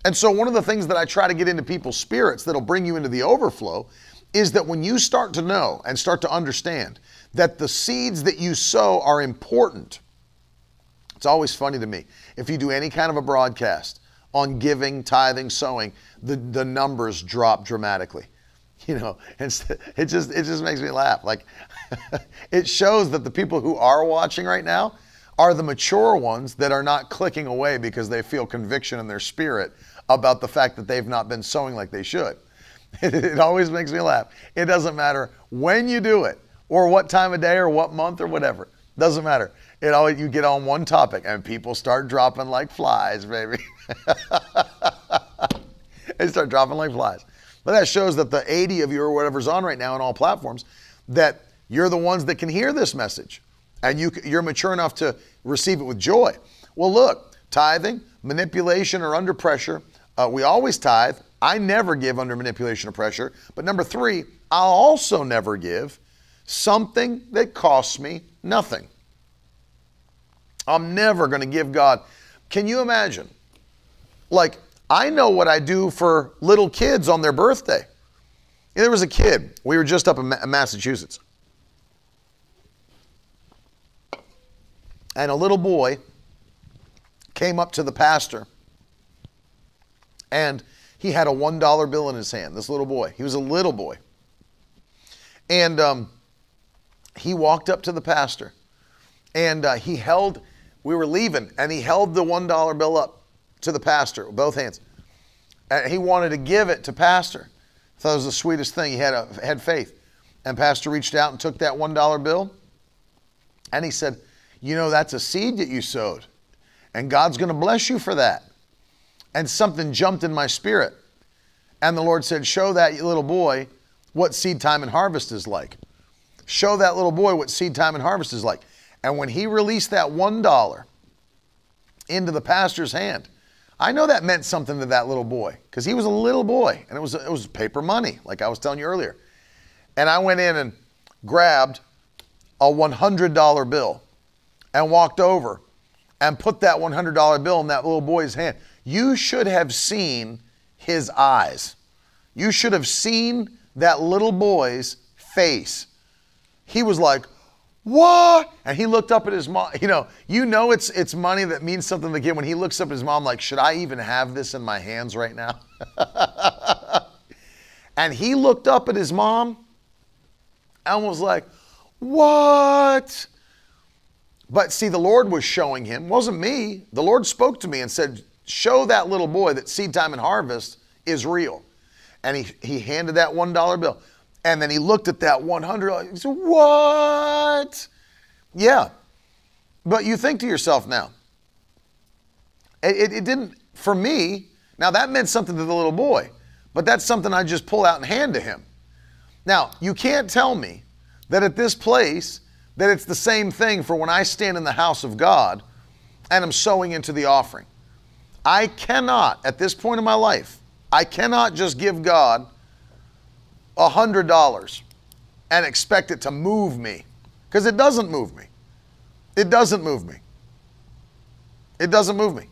And so, one of the things that I try to get into people's spirits that'll bring you into the overflow is that when you start to know and start to understand that the seeds that you sow are important, it's always funny to me. If you do any kind of a broadcast on giving, tithing, sowing, the, the numbers drop dramatically. You know, and it just it just makes me laugh. Like it shows that the people who are watching right now are the mature ones that are not clicking away because they feel conviction in their spirit about the fact that they've not been sowing like they should. It, always makes me laugh. It doesn't matter when you do it or what time of day or what month or whatever. Doesn't matter. It always you get on one topic and people start dropping like flies, baby. they start dropping like flies. But that shows that the 80 of you or whatever's on right now on all platforms, that you're the ones that can hear this message and you, you're mature enough to receive it with joy. Well, look, tithing, manipulation, or under pressure, uh, we always tithe. I never give under manipulation or pressure. But number three, I'll also never give something that costs me nothing. I'm never going to give God. Can you imagine? Like, I know what I do for little kids on their birthday. There was a kid, we were just up in Massachusetts. And a little boy came up to the pastor and he had a $1 bill in his hand, this little boy. He was a little boy. And um, he walked up to the pastor and uh, he held, we were leaving, and he held the $1 bill up to the pastor with both hands. And he wanted to give it to pastor. Thought it was the sweetest thing. He had, a, had faith. And pastor reached out and took that $1 bill and he said, You know, that's a seed that you sowed, and God's going to bless you for that. And something jumped in my spirit. And the Lord said, Show that little boy what seed time and harvest is like. Show that little boy what seed time and harvest is like. And when he released that $1 into the pastor's hand, I know that meant something to that little boy because he was a little boy and it was, it was paper money, like I was telling you earlier. And I went in and grabbed a $100 bill and walked over and put that $100 bill in that little boy's hand. You should have seen his eyes. You should have seen that little boy's face. He was like, what? And he looked up at his mom. You know, you know it's it's money that means something to the kid when he looks up at his mom like, should I even have this in my hands right now? and he looked up at his mom and was like, what? But see, the Lord was showing him, wasn't me. The Lord spoke to me and said, Show that little boy that seed time and harvest is real. And he, he handed that $1 bill. And then he looked at that 100. He said, What? Yeah. But you think to yourself now, it, it, it, didn't, for me, now that meant something to the little boy, but that's something I just pull out and hand to him. Now, you can't tell me that at this place, that it's the same thing for when I stand in the house of God and I'm sowing into the offering. I cannot, at this point in my life, I cannot just give God a $100 and expect it to move me because it doesn't move me. It doesn't move me. It doesn't move me.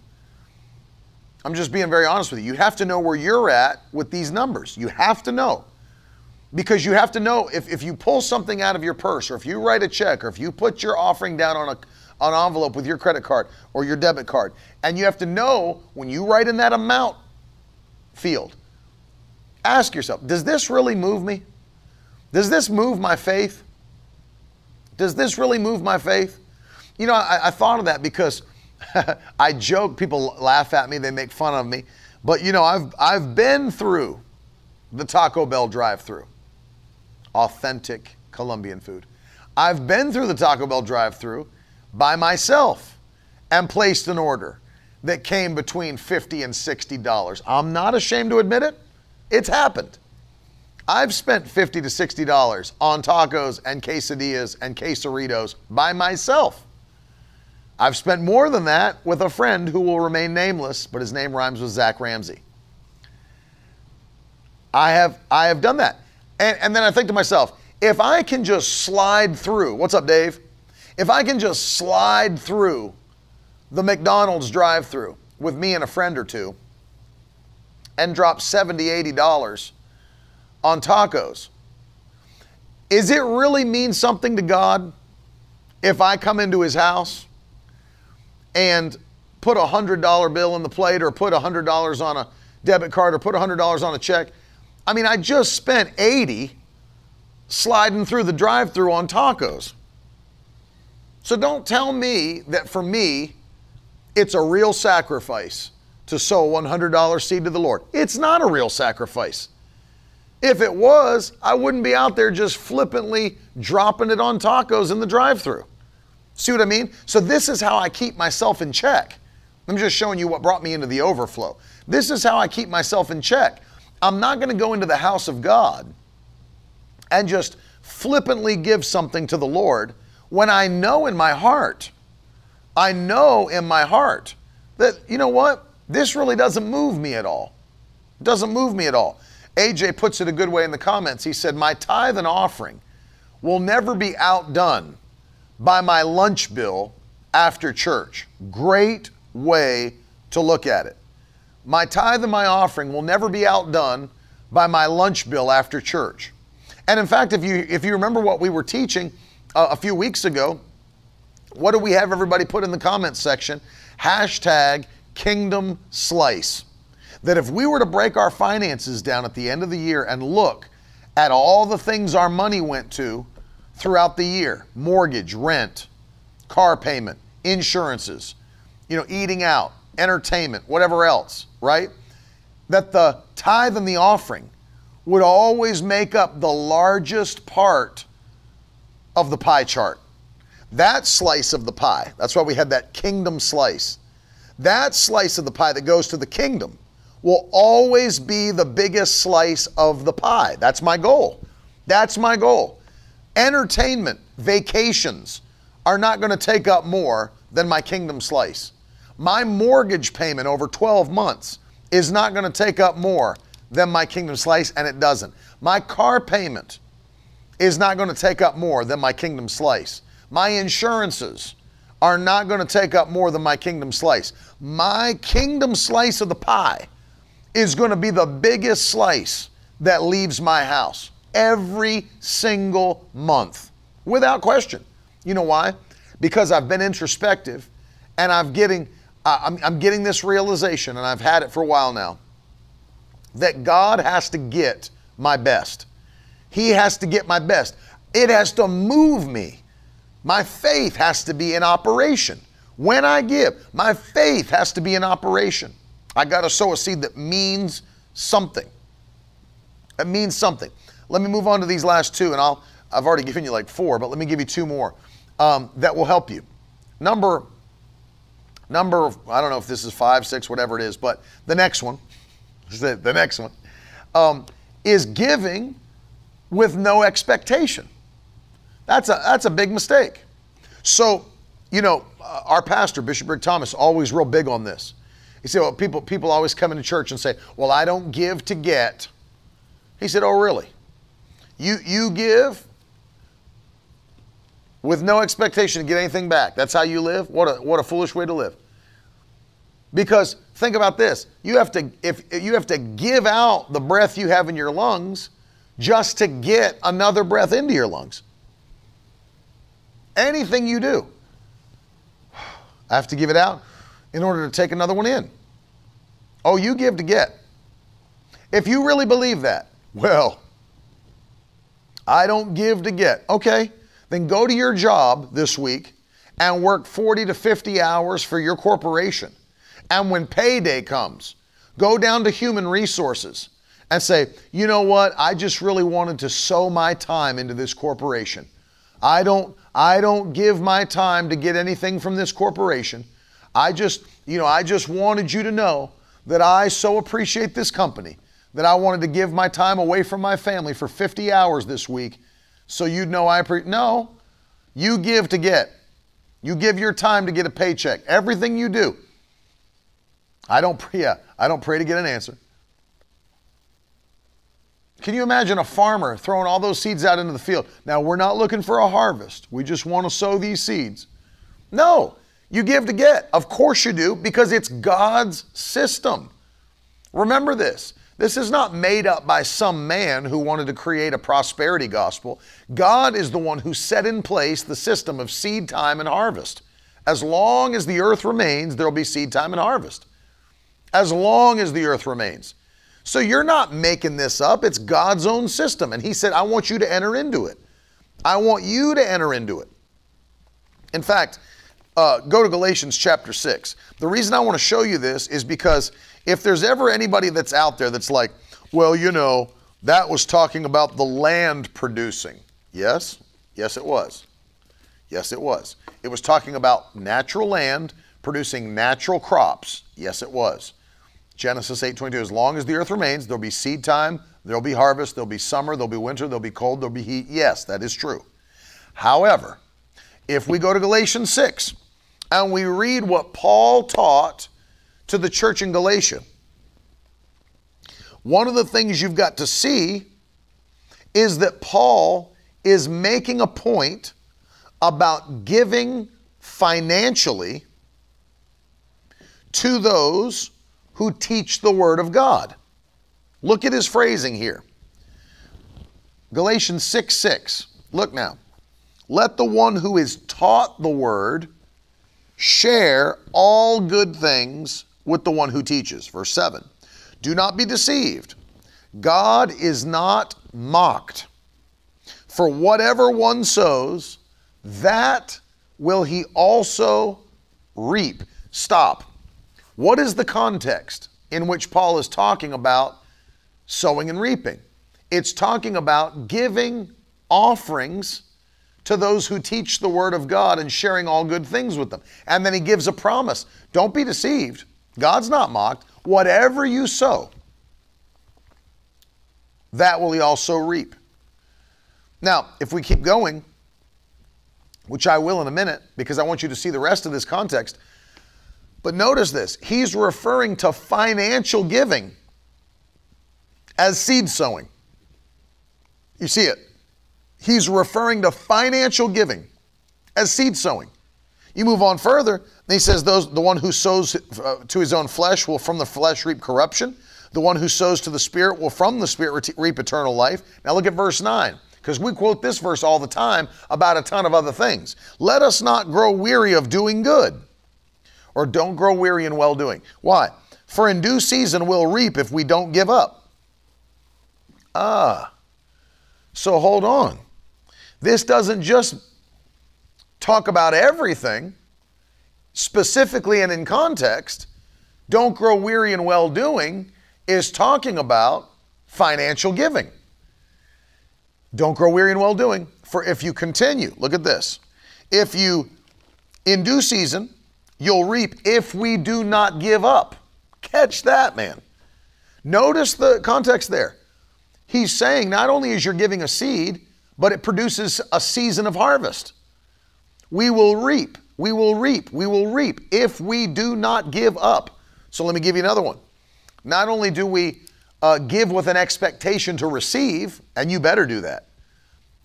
I'm just being very honest with you. You have to know where you're at with these numbers. You have to know. Because you have to know if, if you pull something out of your purse, or if you write a check, or if you put your offering down on a an envelope with your credit card or your debit card, and you have to know when you write in that amount field, ask yourself, does this really move me? Does this move my faith? Does this really move my faith? You know, I, I thought of that because I joke, people laugh at me, they make fun of me. But you know, I've I've been through the Taco Bell drive-through. Authentic Colombian food. I've been through the Taco Bell drive-through by myself and placed an order that came between 50 and 60 dollars. I'm not ashamed to admit it. It's happened. I've spent 50 to 60 dollars on tacos and quesadillas and quesaritos by myself. I've spent more than that with a friend who will remain nameless, but his name rhymes with Zach Ramsey. I have I have done that. And, and then I think to myself, if I can just slide through, what's up, Dave? If I can just slide through the McDonald's drive through with me and a friend or two and drop 70 $80 on tacos, is it really mean something to God if I come into his house and put a $100 bill in the plate or put a $100 on a debit card or put a $100 on a check? I mean, I just spent 80 sliding through the drive through on tacos. So don't tell me that for me, it's a real sacrifice to sow a $100 seed to the Lord. It's not a real sacrifice. If it was, I wouldn't be out there just flippantly dropping it on tacos in the drive through. See what I mean? So, this is how I keep myself in check. I'm just showing you what brought me into the overflow. This is how I keep myself in check. I'm not going to go into the house of God and just flippantly give something to the Lord when I know in my heart, I know in my heart that, you know what, this really doesn't move me at all. It doesn't move me at all. AJ puts it a good way in the comments. He said, My tithe and offering will never be outdone by my lunch bill after church. Great way to look at it. My tithe and my offering will never be outdone by my lunch bill after church. And in fact, if you if you remember what we were teaching, uh, a few weeks ago, what do we have everybody put in the comments section? Hashtag Kingdom Slice. That if we were to break our finances down at the end of the year and look at all the things our money went to throughout the year mortgage, rent, car payment, insurances, you know, eating out, entertainment, whatever else, right? That the tithe and the offering would always make up the largest part of the pie chart. That slice of the pie, that's why we had that kingdom slice. That slice of the pie that goes to the kingdom will always be the biggest slice of the pie. That's my goal. That's my goal. Entertainment, vacations are not going to take up more than my kingdom slice. My mortgage payment over 12 months is not going to take up more than my kingdom slice, and it doesn't. My car payment is not going to take up more than my kingdom slice. My insurances are not going to take up more than my kingdom slice. My kingdom slice of the pie is going to be the biggest slice that leaves my house every single month, without question. You know why? Because I've been introspective and I've getting, I'm, I'm getting this realization, and I've had it for a while now, that God has to get my best. He has to get my best. It has to move me. My faith has to be in operation. When I give, my faith has to be in operation. I got to sow a seed that means something. It means something. Let me move on to these last two, and I'll. I've already given you like four, but let me give you two more um, that will help you. Number, number. Of, I don't know if this is five, six, whatever it is, but the next one, the next one, um, is giving with no expectation. That's a, that's a big mistake. So, you know, uh, our pastor, Bishop Rick Thomas, always real big on this. He said, well, people, people always come into church and say, well, I don't give to get. He said, oh, really? You, you give with no expectation to get anything back. That's how you live? What a, what a foolish way to live. Because think about this. You have to if you have to give out the breath you have in your lungs just to get another breath into your lungs. Anything you do, I have to give it out in order to take another one in. Oh, you give to get. If you really believe that, well, I don't give to get. Okay, then go to your job this week and work 40 to 50 hours for your corporation. And when payday comes, go down to human resources and say, you know what, I just really wanted to sow my time into this corporation. I don't I don't give my time to get anything from this corporation. I just, you know, I just wanted you to know that I so appreciate this company that I wanted to give my time away from my family for 50 hours this week so you'd know I appreciate. No, you give to get. You give your time to get a paycheck. Everything you do. I don't pray, yeah, I don't pray to get an answer. Can you imagine a farmer throwing all those seeds out into the field? Now, we're not looking for a harvest. We just want to sow these seeds. No, you give to get. Of course you do, because it's God's system. Remember this. This is not made up by some man who wanted to create a prosperity gospel. God is the one who set in place the system of seed time and harvest. As long as the earth remains, there'll be seed time and harvest. As long as the earth remains. So you're not making this up. It's God's own system. And He said, I want you to enter into it. I want you to enter into it. In fact, uh, go to Galatians chapter 6. The reason I want to show you this is because if there's ever anybody that's out there that's like, well, you know, that was talking about the land producing. Yes, yes, it was. Yes, it was. It was talking about natural land producing natural crops. Yes, it was. Genesis 8:22 as long as the earth remains there'll be seed time, there'll be harvest, there'll be summer, there'll be winter, there'll be cold, there'll be heat. Yes, that is true. However, if we go to Galatians 6 and we read what Paul taught to the church in Galatia, one of the things you've got to see is that Paul is making a point about giving financially to those who teach the Word of God. Look at his phrasing here. Galatians 6 6. Look now. Let the one who is taught the Word share all good things with the one who teaches. Verse 7. Do not be deceived. God is not mocked. For whatever one sows, that will he also reap. Stop. What is the context in which Paul is talking about sowing and reaping? It's talking about giving offerings to those who teach the Word of God and sharing all good things with them. And then he gives a promise don't be deceived. God's not mocked. Whatever you sow, that will he also reap. Now, if we keep going, which I will in a minute because I want you to see the rest of this context, but notice this he's referring to financial giving as seed sowing. You see it? He's referring to financial giving as seed sowing. You move on further, he says, "Those the one who sows uh, to his own flesh will from the flesh reap corruption. The one who sows to the Spirit will from the Spirit reap eternal life." Now look at verse nine, because we quote this verse all the time about a ton of other things. Let us not grow weary of doing good or don't grow weary in well doing. Why? For in due season we'll reap if we don't give up. Ah, so hold on. This doesn't just talk about everything, specifically and in context. Don't grow weary in well doing is talking about financial giving. Don't grow weary in well doing, for if you continue, look at this. If you, in due season, you'll reap if we do not give up. Catch that, man. Notice the context there. He's saying not only is you're giving a seed, but it produces a season of harvest. We will reap, we will reap, we will reap if we do not give up. So let me give you another one. Not only do we uh, give with an expectation to receive, and you better do that.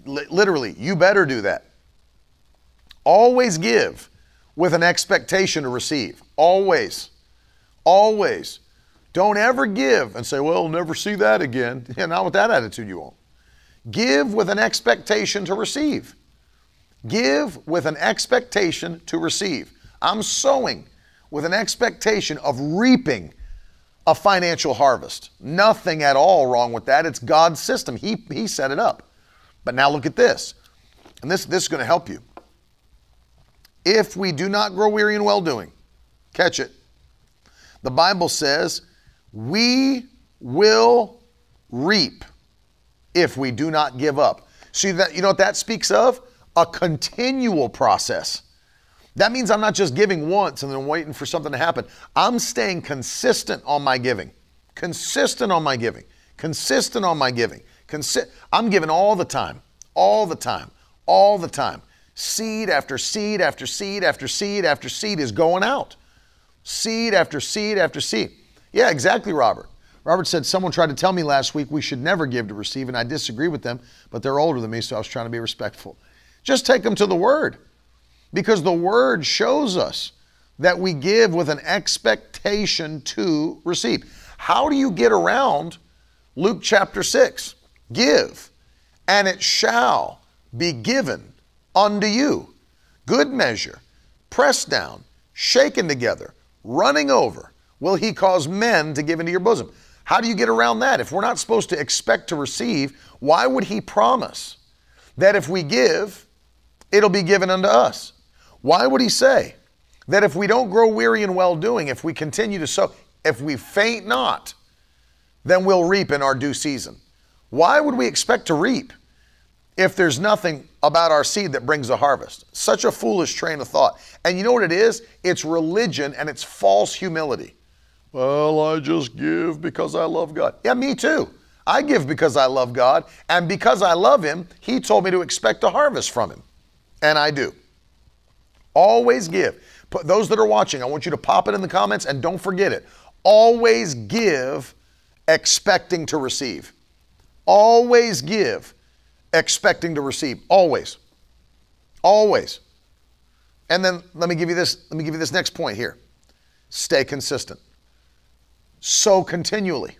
L- literally, you better do that. Always give with an expectation to receive. Always. Always. Don't ever give and say, well, never see that again. Yeah, not with that attitude, you won't. Give with an expectation to receive. Give with an expectation to receive. I'm sowing with an expectation of reaping a financial harvest. Nothing at all wrong with that. It's God's system. He, he set it up. But now look at this. And this, this is going to help you. If we do not grow weary in well doing, catch it. The Bible says, we will reap if we do not give up. See that you know what that speaks of? A continual process. That means I'm not just giving once and then waiting for something to happen. I'm staying consistent on my giving. Consistent on my giving. Consistent on my giving. Consi- I'm giving all the time. All the time. All the time. Seed after seed after seed after seed after seed is going out. Seed after seed after seed. Yeah, exactly, Robert. Robert said, Someone tried to tell me last week we should never give to receive, and I disagree with them, but they're older than me, so I was trying to be respectful. Just take them to the Word because the Word shows us that we give with an expectation to receive. How do you get around Luke chapter 6? Give, and it shall be given unto you. Good measure, pressed down, shaken together, running over, will he cause men to give into your bosom. How do you get around that? If we're not supposed to expect to receive, why would he promise that if we give, it'll be given unto us? Why would he say that if we don't grow weary in well doing, if we continue to sow, if we faint not, then we'll reap in our due season? Why would we expect to reap if there's nothing about our seed that brings a harvest? Such a foolish train of thought. And you know what it is? It's religion and it's false humility. Well, I just give because I love God. Yeah, me too. I give because I love God. And because I love Him, He told me to expect a harvest from Him. And I do. Always give. Put, those that are watching, I want you to pop it in the comments and don't forget it. Always give expecting to receive. Always give expecting to receive. Always. Always. And then let me give you this, let me give you this next point here. Stay consistent So continually.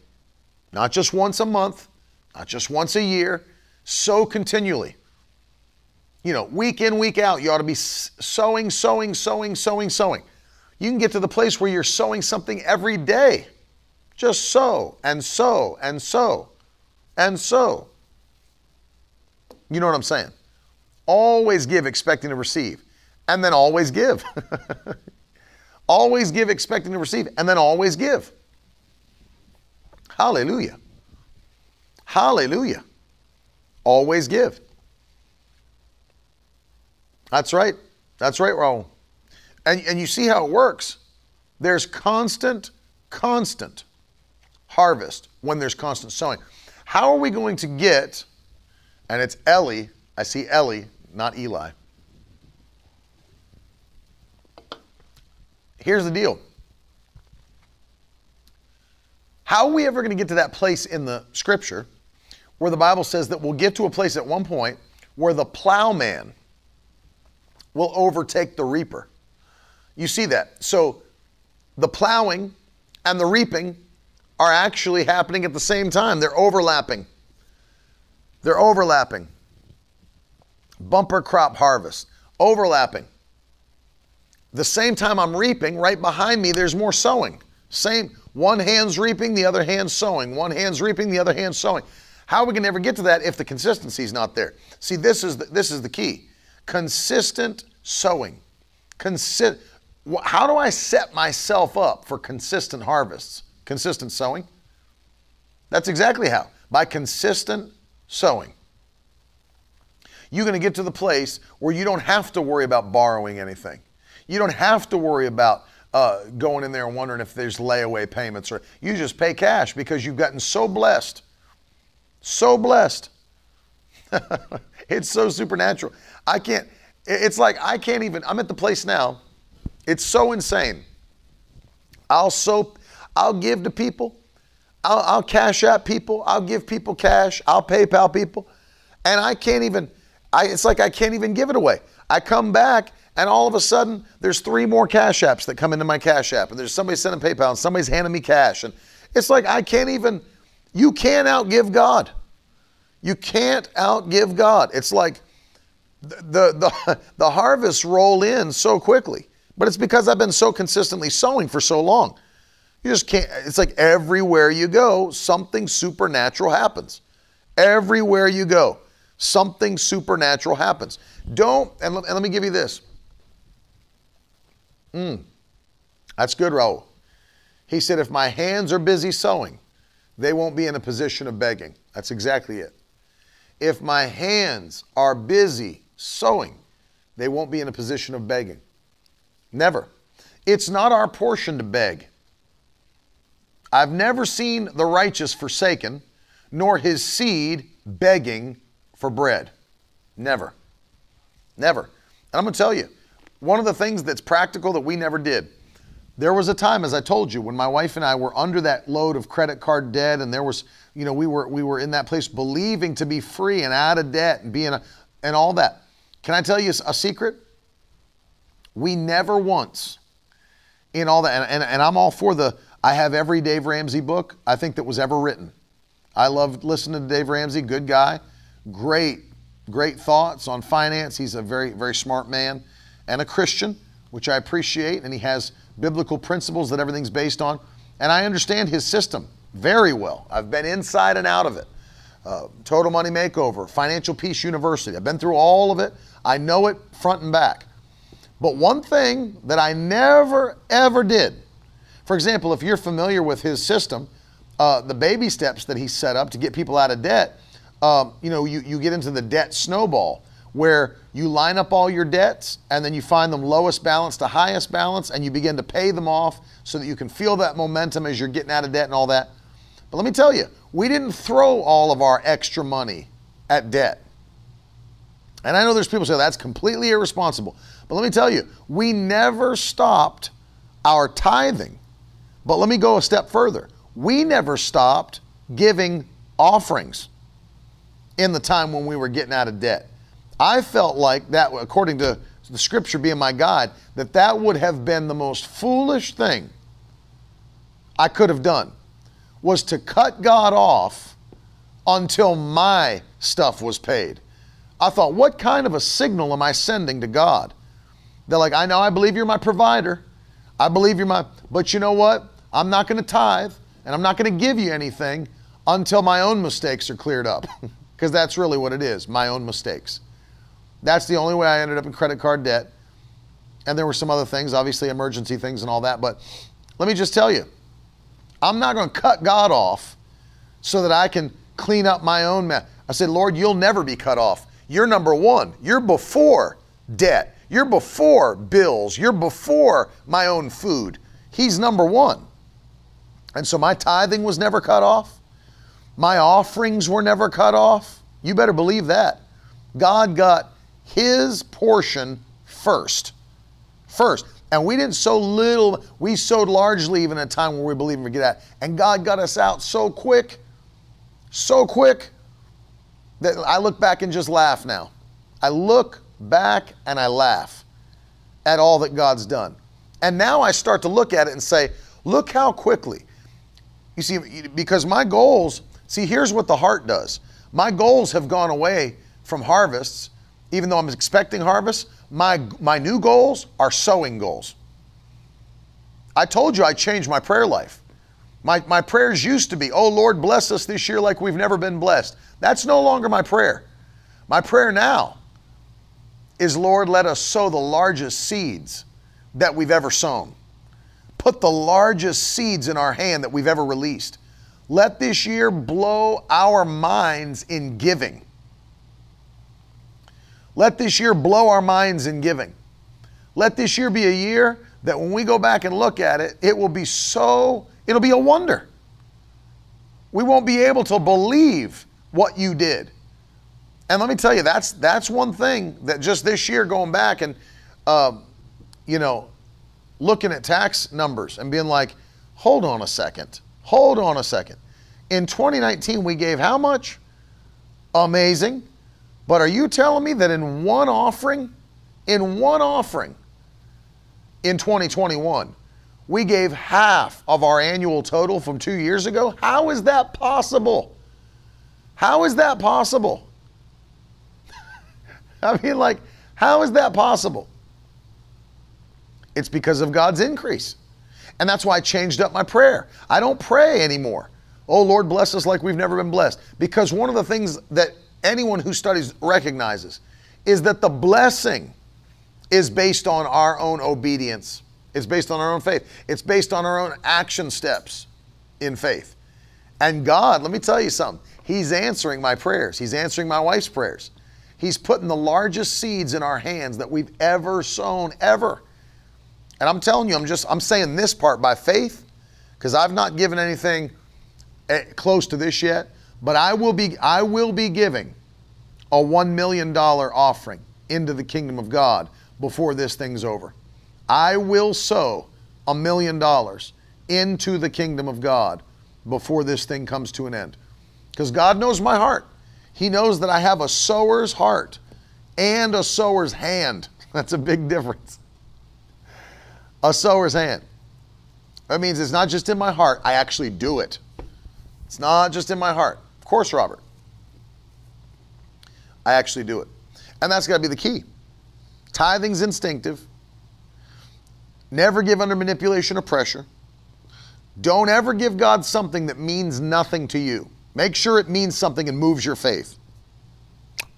Not just once a month, not just once a year, so continually. You know, week in, week out, you ought to be sowing, sowing, sowing, sowing, sowing. You can get to the place where you're sowing something every day. Just sow and sow and sow and sow. You know what I'm saying? Always give expecting to receive, and then always give. always give expecting to receive, and then always give. Hallelujah. Hallelujah. Always give. That's right. That's right, Raul. And, and you see how it works. There's constant, constant harvest when there's constant sowing. How are we going to get, and it's Ellie, I see Ellie, not Eli. Here's the deal how are we ever going to get to that place in the scripture where the Bible says that we'll get to a place at one point where the plowman will overtake the reaper? You see that. So the plowing and the reaping are actually happening at the same time, they're overlapping. They're overlapping. Bumper crop harvest, overlapping. The same time I'm reaping, right behind me, there's more sowing. Same, one hand's reaping, the other hand's sowing. One hand's reaping, the other hand's sowing. How are we going to ever get to that if the consistency is not there? See, this is the, this is the key. Consistent sowing. Consi- how do I set myself up for consistent harvests? Consistent sowing? That's exactly how. By consistent sowing. You're going to get to the place where you don't have to worry about borrowing anything. You don't have to worry about uh, going in there and wondering if there's layaway payments or you just pay cash because you've gotten so blessed. So blessed. it's so supernatural. I can't, it's like I can't even, I'm at the place now. It's so insane. I'll so, I'll give to people. I'll, I'll cash out people. I'll give people cash. I'll PayPal people. And I can't even, I, it's like I can't even give it away. I come back And all of a sudden, there's three more cash apps that come into my cash app, and there's somebody sending PayPal, and somebody's handing me cash. And it's like I can't even, you can't outgive God. You can't outgive God. It's like the, the, the harvests roll in so quickly, but it's because I've been so consistently sowing for so long. You just can't, it's like everywhere you go, something supernatural happens. Everywhere you go, something supernatural happens. Don't, and let, and let me give you this. Mm, that's good, Raul. He said, if my hands are busy sowing, they won't be in a position of begging. That's exactly it. If my hands are busy sowing, they won't be in a position of begging. Never. It's not our portion to beg. I've never seen the righteous forsaken, nor his seed begging for bread. Never. Never. And I'm going to tell you, one of the things that's practical that we never did. There was a time, as I told you, when my wife and I were under that load of credit card debt, and there was, you know, we were we were in that place believing to be free and out of debt and being a, and all that. Can I tell you a secret? We never once, in all that, and, and, and I'm all for the. I have every Dave Ramsey book I think that was ever written. I love listening to Dave Ramsey, good guy, great, great thoughts on finance. He's a very, very smart man and a Christian, which I appreciate, and he has biblical principles that everything's based on. And I understand his system very well. I've been inside and out of it. Uh, Total Money Makeover, Financial Peace University. I've been through all of it. I know it front and back. But one thing that I never, ever did, for example, if you're familiar with his system, uh, the baby steps that he set up to get people out of debt, um, you know, you, you get into the debt snowball where you line up all your debts and then you find them lowest balance to highest balance and you begin to pay them off so that you can feel that momentum as you're getting out of debt and all that. But let me tell you, we didn't throw all of our extra money at debt. And I know there's people say that's completely irresponsible. But let me tell you, we never stopped our tithing. But let me go a step further. We never stopped giving offerings in the time when we were getting out of debt. I felt like that, according to the scripture being my guide, that that would have been the most foolish thing I could have done was to cut God off until my stuff was paid. I thought, what kind of a signal am I sending to God? They're like, I know, I believe you're my provider. I believe you're my, but you know what? I'm not going to tithe and I'm not going to give you anything until my own mistakes are cleared up. Because that's really what it is my own mistakes. That's the only way I ended up in credit card debt. And there were some other things, obviously, emergency things and all that. But let me just tell you, I'm not going to cut God off so that I can clean up my own mess. I said, Lord, you'll never be cut off. You're number one. You're before debt. You're before bills. You're before my own food. He's number one. And so my tithing was never cut off. My offerings were never cut off. You better believe that. God got his portion first. First. And we didn't sow little, we sowed largely even at a time where we believed we get at. And God got us out so quick, so quick, that I look back and just laugh now. I look back and I laugh at all that God's done. And now I start to look at it and say, look how quickly. You see, because my goals, see, here's what the heart does. My goals have gone away from harvests even though I'm expecting harvest, my, my new goals are sowing goals. I told you I changed my prayer life. My, my prayers used to be, oh Lord, bless us this year like we've never been blessed. That's no longer my prayer. My prayer now is, Lord, let us sow the largest seeds that we've ever sown. Put the largest seeds in our hand that we've ever released. Let this year blow our minds in giving. Let this year blow our minds in giving. Let this year be a year that when we go back and look at it, it will be so, it'll be a wonder. We won't be able to believe what you did. And let me tell you, that's that's one thing that just this year going back and, uh, you know, looking at tax numbers and being like, hold on a second, hold on a second. In 2019, we gave how much? Amazing. But are you telling me that in one offering in one offering in 2021, we gave half of our annual total from two years ago. How is that possible? How is that possible? I mean, like, how is that possible? It's because of God's increase. And that's why I changed up my prayer. I don't pray anymore. Oh, Lord, bless us like we've never been blessed. Because one of the things that anyone who studies recognizes is that the blessing is based on our own obedience. It's based on our own faith. It's based on our own action steps in faith. And God, let me tell you something. He's answering my prayers. He's answering my wife's prayers. He's putting the largest seeds in our hands that we've ever sown, ever. And I'm telling you, I'm just, I'm saying this part by faith, because I've not given anything eh, close to this yet, but I will be, I will be giving a $1 million offering into the kingdom of God before this thing's over. I will sow a million dollars into the kingdom of God before this thing comes to an end. Because God knows my heart. He knows that I have a sower's heart and a sower's hand. That's a big difference. A sower's hand. That means it's not just in my heart, I actually do it. It's not just in my heart. Course, Robert. I actually do it. And that's got to be the key. Tithing's instinctive. Never give under manipulation or pressure. Don't ever give God something that means nothing to you. Make sure it means something and moves your faith.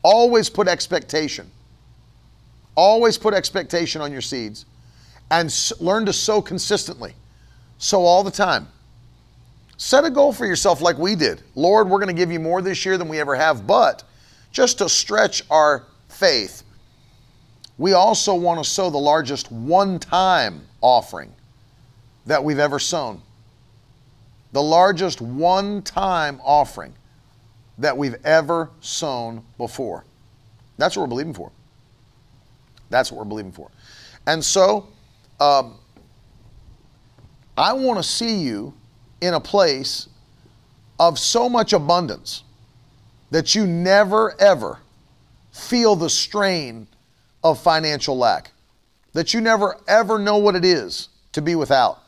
Always put expectation. Always put expectation on your seeds and learn to sow consistently. Sow all the time. Set a goal for yourself like we did. Lord, we're going to give you more this year than we ever have, but just to stretch our faith, we also want to sow the largest one time offering that we've ever sown the largest one time offering that we've ever sown before. That's what we're believing for. That's what we're believing for. And so, um, I want to see you in a place of so much abundance that you never ever feel the strain of financial lack, that you never ever know what it is to be without.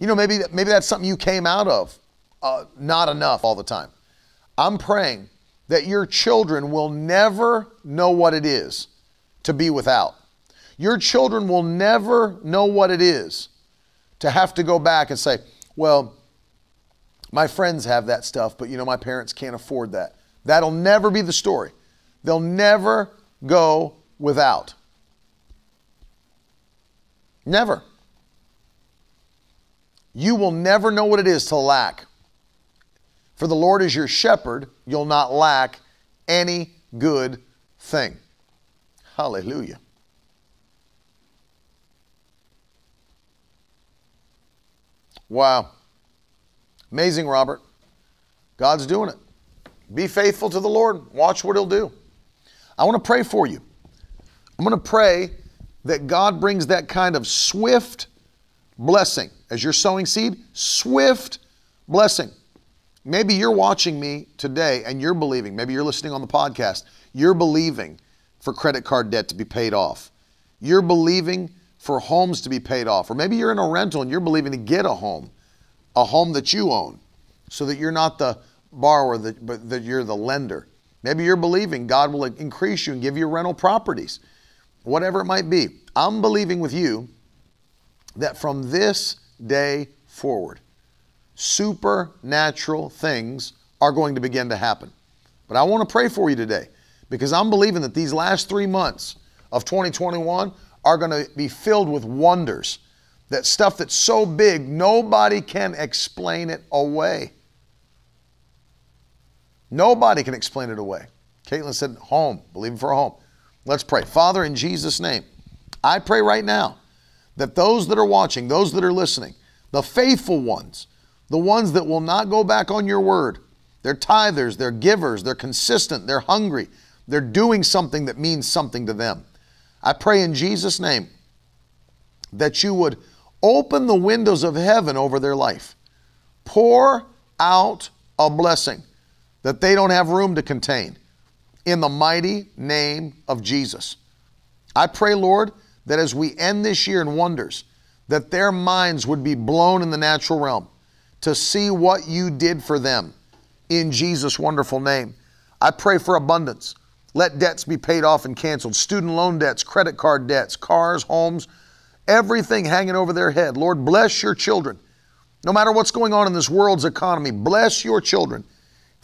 You know, maybe, maybe that's something you came out of, uh, not enough all the time. I'm praying that your children will never know what it is to be without. Your children will never know what it is to have to go back and say, well, my friends have that stuff, but you know, my parents can't afford that. That'll never be the story. They'll never go without. Never. You will never know what it is to lack. For the Lord is your shepherd, you'll not lack any good thing. Hallelujah. Wow. Amazing, Robert. God's doing it. Be faithful to the Lord. Watch what He'll do. I want to pray for you. I'm going to pray that God brings that kind of swift blessing as you're sowing seed, swift blessing. Maybe you're watching me today and you're believing, maybe you're listening on the podcast, you're believing for credit card debt to be paid off. You're believing for homes to be paid off. Or maybe you're in a rental and you're believing to get a home, a home that you own, so that you're not the borrower, but that you're the lender. Maybe you're believing God will increase you and give you rental properties, whatever it might be. I'm believing with you that from this day forward, supernatural things are going to begin to happen. But I want to pray for you today because I'm believing that these last three months of 2021 are going to be filled with wonders. That stuff that's so big, nobody can explain it away. Nobody can explain it away. Caitlin said, Home, believing for a home. Let's pray. Father, in Jesus' name, I pray right now that those that are watching, those that are listening, the faithful ones, the ones that will not go back on your word, they're tithers, they're givers, they're consistent, they're hungry, they're doing something that means something to them. I pray in Jesus' name that you would open the windows of heaven over their life, pour out a blessing that they don't have room to contain in the mighty name of Jesus. I pray, Lord, that as we end this year in wonders, that their minds would be blown in the natural realm to see what you did for them in Jesus' wonderful name. I pray for abundance. Let debts be paid off and canceled student loan debts, credit card debts, cars, homes, everything hanging over their head. Lord, bless your children. No matter what's going on in this world's economy, bless your children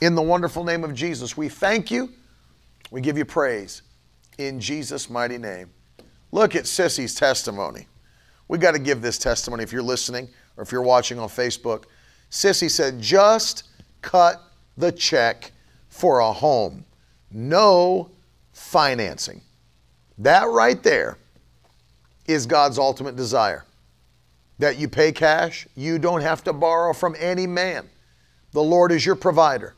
in the wonderful name of Jesus. We thank you. We give you praise in Jesus' mighty name. Look at Sissy's testimony. We got to give this testimony if you're listening or if you're watching on Facebook. Sissy said, just cut the check for a home. No financing. That right there is God's ultimate desire. That you pay cash, you don't have to borrow from any man. The Lord is your provider.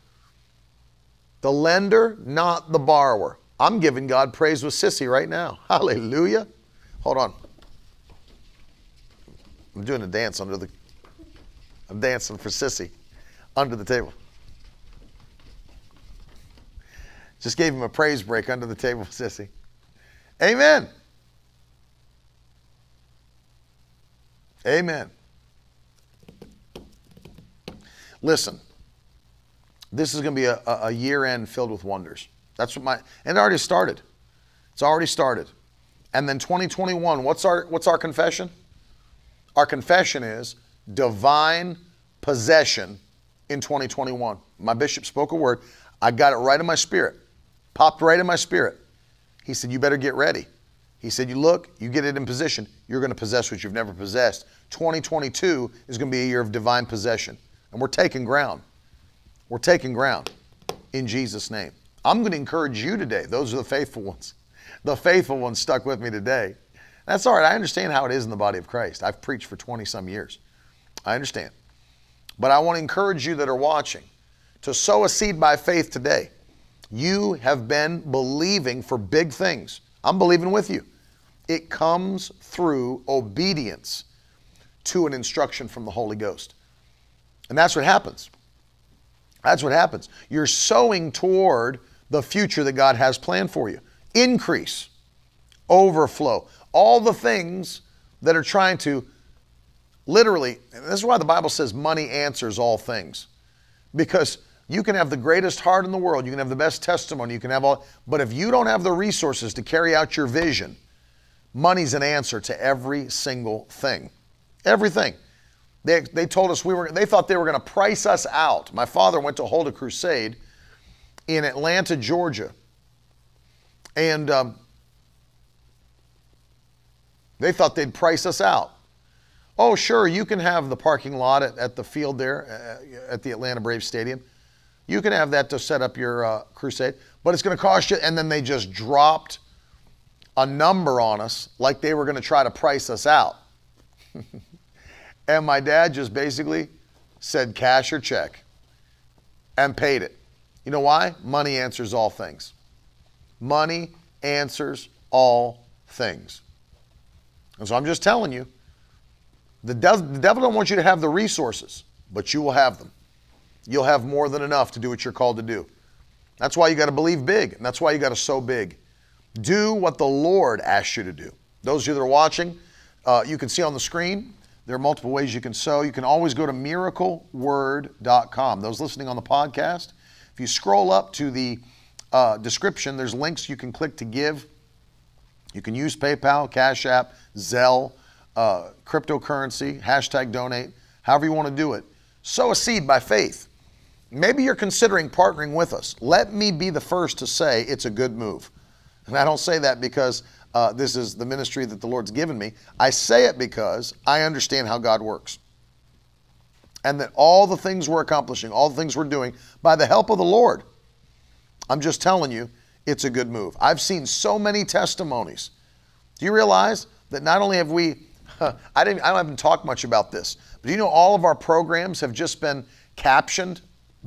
The lender, not the borrower. I'm giving God praise with Sissy right now. Hallelujah. Hold on. I'm doing a dance under the, I'm dancing for Sissy under the table. Just gave him a praise break under the table, Sissy. Amen. Amen. Listen, this is going to be a, a year end filled with wonders. That's what my, and it already started. It's already started. And then 2021, what's our, what's our confession? Our confession is divine possession in 2021. My bishop spoke a word. I got it right in my spirit, popped right in my spirit. He said, You better get ready. He said, You look, you get it in position, you're going to possess what you've never possessed. 2022 is going to be a year of divine possession. And we're taking ground. We're taking ground in Jesus' name. I'm going to encourage you today. Those are the faithful ones. The faithful ones stuck with me today. That's all right. I understand how it is in the body of Christ. I've preached for 20 some years. I understand. But I want to encourage you that are watching to sow a seed by faith today. You have been believing for big things. I'm believing with you. It comes through obedience to an instruction from the Holy Ghost. And that's what happens. That's what happens. You're sowing toward the future that God has planned for you. Increase, overflow, all the things that are trying to literally, this is why the Bible says money answers all things. Because you can have the greatest heart in the world, you can have the best testimony, you can have all, but if you don't have the resources to carry out your vision, money's an answer to every single thing. Everything. They, they told us we were, they thought they were going to price us out. My father went to hold a crusade in Atlanta, Georgia. And um, they thought they'd price us out. Oh, sure, you can have the parking lot at, at the field there uh, at the Atlanta Braves Stadium. You can have that to set up your uh, crusade, but it's going to cost you. And then they just dropped a number on us like they were going to try to price us out. and my dad just basically said cash or check and paid it. You know why? Money answers all things. Money answers all things. And so I'm just telling you, the, the devil don't want you to have the resources, but you will have them. You'll have more than enough to do what you're called to do. That's why you got to believe big, and that's why you got to sow big. Do what the Lord asks you to do. Those of you that are watching, uh, you can see on the screen, there are multiple ways you can sow. You can always go to miracleword.com. Those listening on the podcast, if you scroll up to the uh, description, there's links you can click to give. You can use PayPal, Cash App, Zelle, uh, cryptocurrency, hashtag donate, however you want to do it. Sow a seed by faith. Maybe you're considering partnering with us. Let me be the first to say it's a good move. And I don't say that because uh, this is the ministry that the Lord's given me. I say it because I understand how God works and that all the things we're accomplishing, all the things we're doing, by the help of the Lord, I'm just telling you, it's a good move. I've seen so many testimonies. Do you realize that not only have we, I didn't, I haven't talked much about this, but you know all of our programs have just been captioned,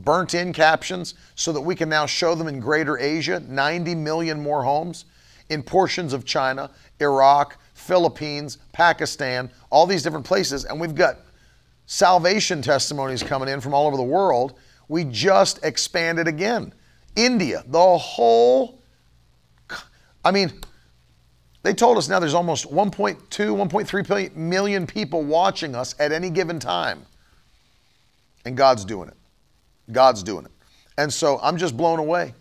burnt in captions, so that we can now show them in Greater Asia, 90 million more homes, in portions of China, Iraq, Philippines, Pakistan, all these different places, and we've got salvation testimonies coming in from all over the world. We just expanded again. India, the whole, I mean, They told us now there's almost 1.2, 1.3 million people watching us at any given time. And God's doing it. God's doing it. And so I'm just blown away.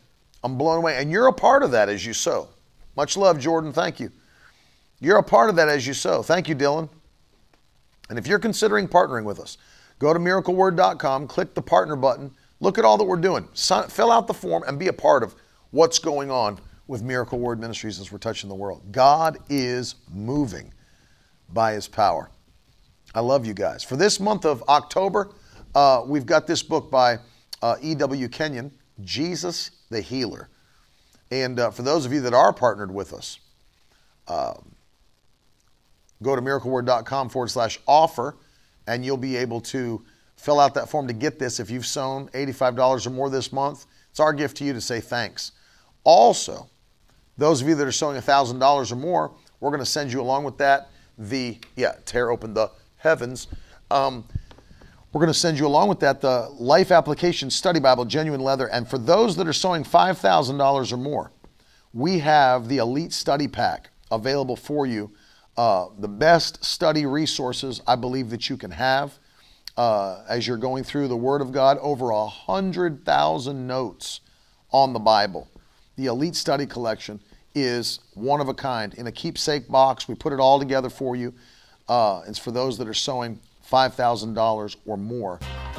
I'm blown away. And you're a part of that as you sow. Much love, Jordan. Thank you. You're a part of that as you sow. Thank you, Dylan. And if you're considering partnering with us, go to miracleword.com, click the partner button, look at all that we're doing, fill out the form, and be a part of what's going on with Miracle Word Ministries as we're touching the world. God is moving by His power. I love you guys. For this month of October, uh, we've got this book by uh, E.W. Kenyon, Jesus the Healer. And uh, for those of you that are partnered with us, um, go to miracleword.com forward slash offer, and you'll be able to fill out that form to get this if you've sown $85 or more this month. It's our gift to you to say thanks. Also, those of you that are sowing $1,000 or more, we're going to send you along with that the, yeah, tear open the heavens. Um, we're going to send you along with that the Life Application Study Bible, Genuine Leather. And for those that are sowing $5,000 or more, we have the Elite Study Pack available for you. Uh, the best study resources I believe that you can have uh, as you're going through the Word of God. Over a hundred thousand notes on the Bible. The Elite Study Collection is one of a kind in a keepsake box. We put it all together for you. Uh, it's for those that are sowing $5,000 or more.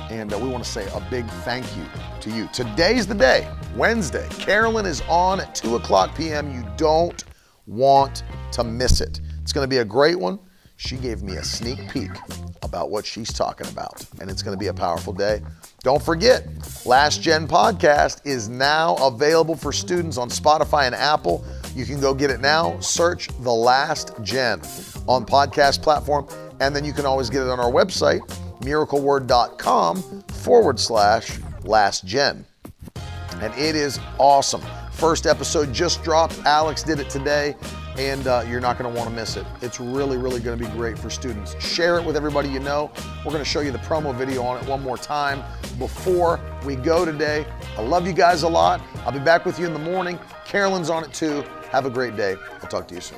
And uh, we want to say a big thank you to you. Today's the day, Wednesday. Carolyn is on at 2 o'clock p.m. You don't want to miss it. It's going to be a great one. She gave me a sneak peek about what she's talking about, and it's going to be a powerful day. Don't forget, Last Gen Podcast is now available for students on Spotify and Apple. You can go get it now. Search The Last Gen on podcast platform, and then you can always get it on our website, miracleword.com forward slash last gen. And it is awesome. First episode just dropped. Alex did it today, and uh, you're not going to want to miss it. It's really, really going to be great for students. Share it with everybody you know. We're going to show you the promo video on it one more time before we go today. I love you guys a lot. I'll be back with you in the morning. Carolyn's on it too. Have a great day. I'll talk to you soon.